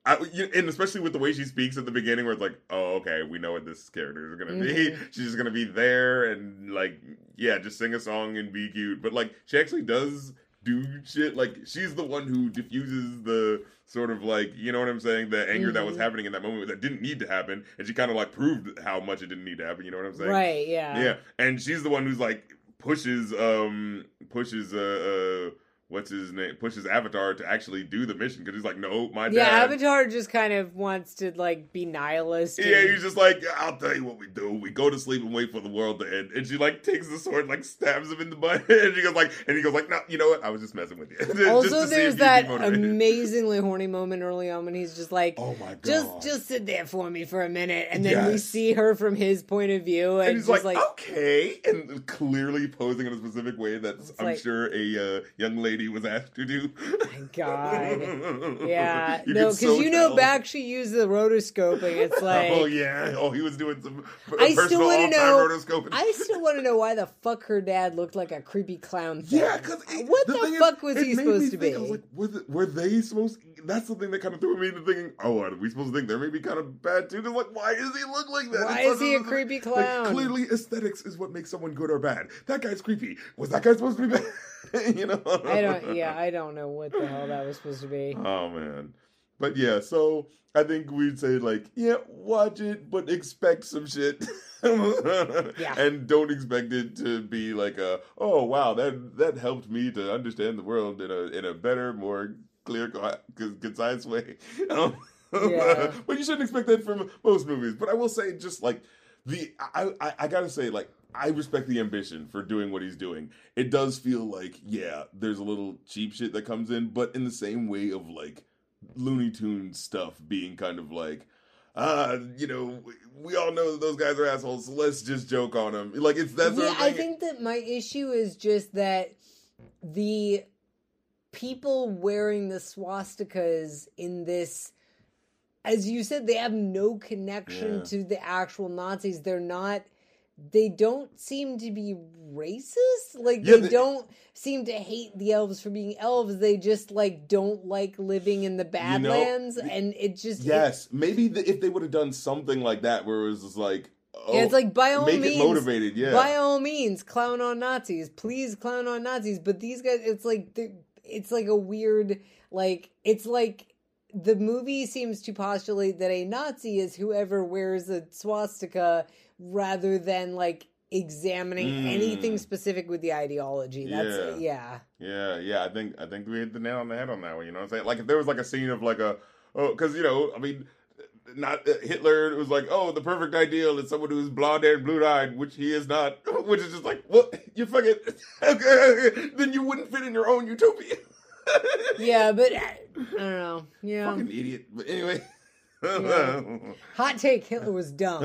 I, and especially with the way she speaks at the beginning, where it's like, "Oh, okay, we know what this character is gonna be. Mhm. *laughs* She's just gonna be there and like, yeah, just sing a song and be cute." But like, she actually does do shit. Like, she's the one who diffuses the sort of like, you know what I'm saying, the anger that was Mhm. happening in that moment that didn't need to happen, and she kind of like proved how much it didn't need to happen. You know what I'm saying? right. Yeah. Yeah, and she's the one who's like pushes um pushes uh, uh what's his name pushes Avatar to actually do the mission because he's like, no, my Yeah. Avatar just kind of wants to like be nihilist. Yeah, and- he's just like, I'll tell you what we do. We go to sleep and wait for the world to end. And she like takes the sword, and, like stabs him in the butt, *laughs* and she goes like, and he goes like, no, you know what? I was just messing with you. *laughs* Also, there's if you'd be that amazingly horny moment early on when he's just like, Oh my god! just just sit there for me for a minute, and then we see her from his point of view, and, and he's just like, like, okay, and clearly posing in a specific way that I'm like- sure a uh, young lady was asked to do. my God. Yeah, *laughs* You no, because so you know, she used the rotoscoping. It's *laughs* oh, like, oh yeah, oh he was doing some I still wanna know- rotoscoping. I *laughs* still want to know why the fuck her dad looked like a creepy clown. Thing. Yeah, because what the, fuck was he supposed to be? I was like, were, the, were they supposed? That's the thing that kind of threw me into thinking. Oh, are we supposed to think they're maybe kind of bad too? Because like, why does he look like that? Why It's is he a creepy like, clown? clearly, aesthetics is what makes someone good or bad. That guy's creepy. Was that guy supposed to be bad? *laughs* you know? I don't. Yeah, I don't know what the hell that was supposed to be. *laughs* Oh man. But yeah, so I think we'd say like, yeah, watch it, but expect some shit. *laughs* Yeah. And don't expect it to be like a, oh wow, that that helped me to understand the world in a in a better, more clear, co- concise way. *laughs* Um, Yeah. *laughs* but you shouldn't expect that from most movies. But I will say, just like the, I, I, I gotta say, like I respect the ambition for doing what he's doing. It does feel like, yeah, there's a little cheap shit that comes in, but in the same way of like Looney Tunes stuff being kind of like, uh, you know, we, all know that those guys are assholes, so let's just joke on them. Like it's that sort yeah, I think that my issue is just that the people wearing the swastikas in this as you said they have no connection Yeah. to the actual nazis they're not they don't seem to be racist. Like Yeah, they they- don't seem to hate the elves for being elves. They just like don't like living in the Badlands, and it just it- Yes, maybe the, if they would have done something like that, where it was just like, oh, Yeah, it's like by all make means, it motivated. Yeah, by all means, clown on Nazis. Please clown on Nazis. But these guys, it's like it's like a weird like it's like the movie seems to postulate that a Nazi is whoever wears a swastika rather than like examining Mm. anything specific with the ideology. That's yeah. yeah, yeah. I think I think we hit the nail on the head on that one. You know what I'm saying? Like if there was like a scene of like a oh, because you know, I mean. Not uh, Hitler was like, oh, the perfect ideal is someone who's blonde haired, blue eyed, which he is not. *laughs* Which is just like, what you fucking *laughs* okay, then you wouldn't fit in your own utopia. *laughs* Yeah, but I don't know. Yeah. Fucking idiot. But anyway. Hot take Hitler was dumb.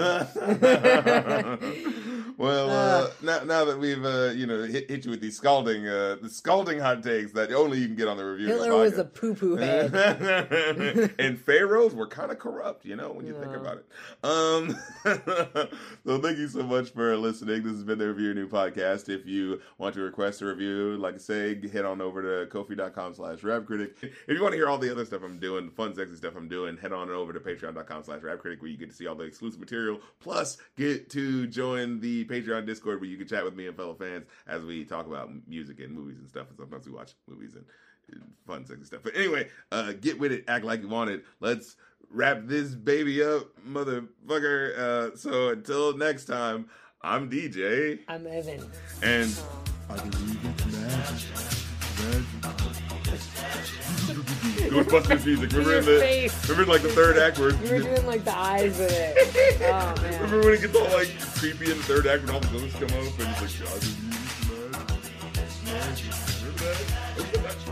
Well, uh, now, now that we've uh, you know hit, hit you with these scalding uh, the scalding hot takes that only you can get on the review. Hitler was a poo poo *laughs* head. *laughs* and pharaohs were kind of corrupt, you know, when you think about it. Um, *laughs* so thank you so much for listening. This has been the Review New podcast. If you want to request a review, like I say, head on over to kofi.com slash rapcritic. If you want to hear all the other stuff I'm doing, the fun, sexy stuff I'm doing, head on over to patreon.com slash rapcritic where you get to see all the exclusive material. Plus, get to join the Patreon Discord where you can chat with me and fellow fans as we talk about music and movies and stuff. And sometimes we watch movies and fun, sexy stuff. But anyway, uh, get with it, act like you want it. Let's wrap this baby up, motherfucker. Uh, so until next time, I'm DJ, I'm Evan. and I believe it's magic. Ghostbusters music. Remember Your in the face. remember in, like the third act where You were doing like the eyes with it. *laughs* Oh man. remember when it gets all like creepy in the third act when all the ghosts come up and it's like I believe it's magic. Magic. Remember that?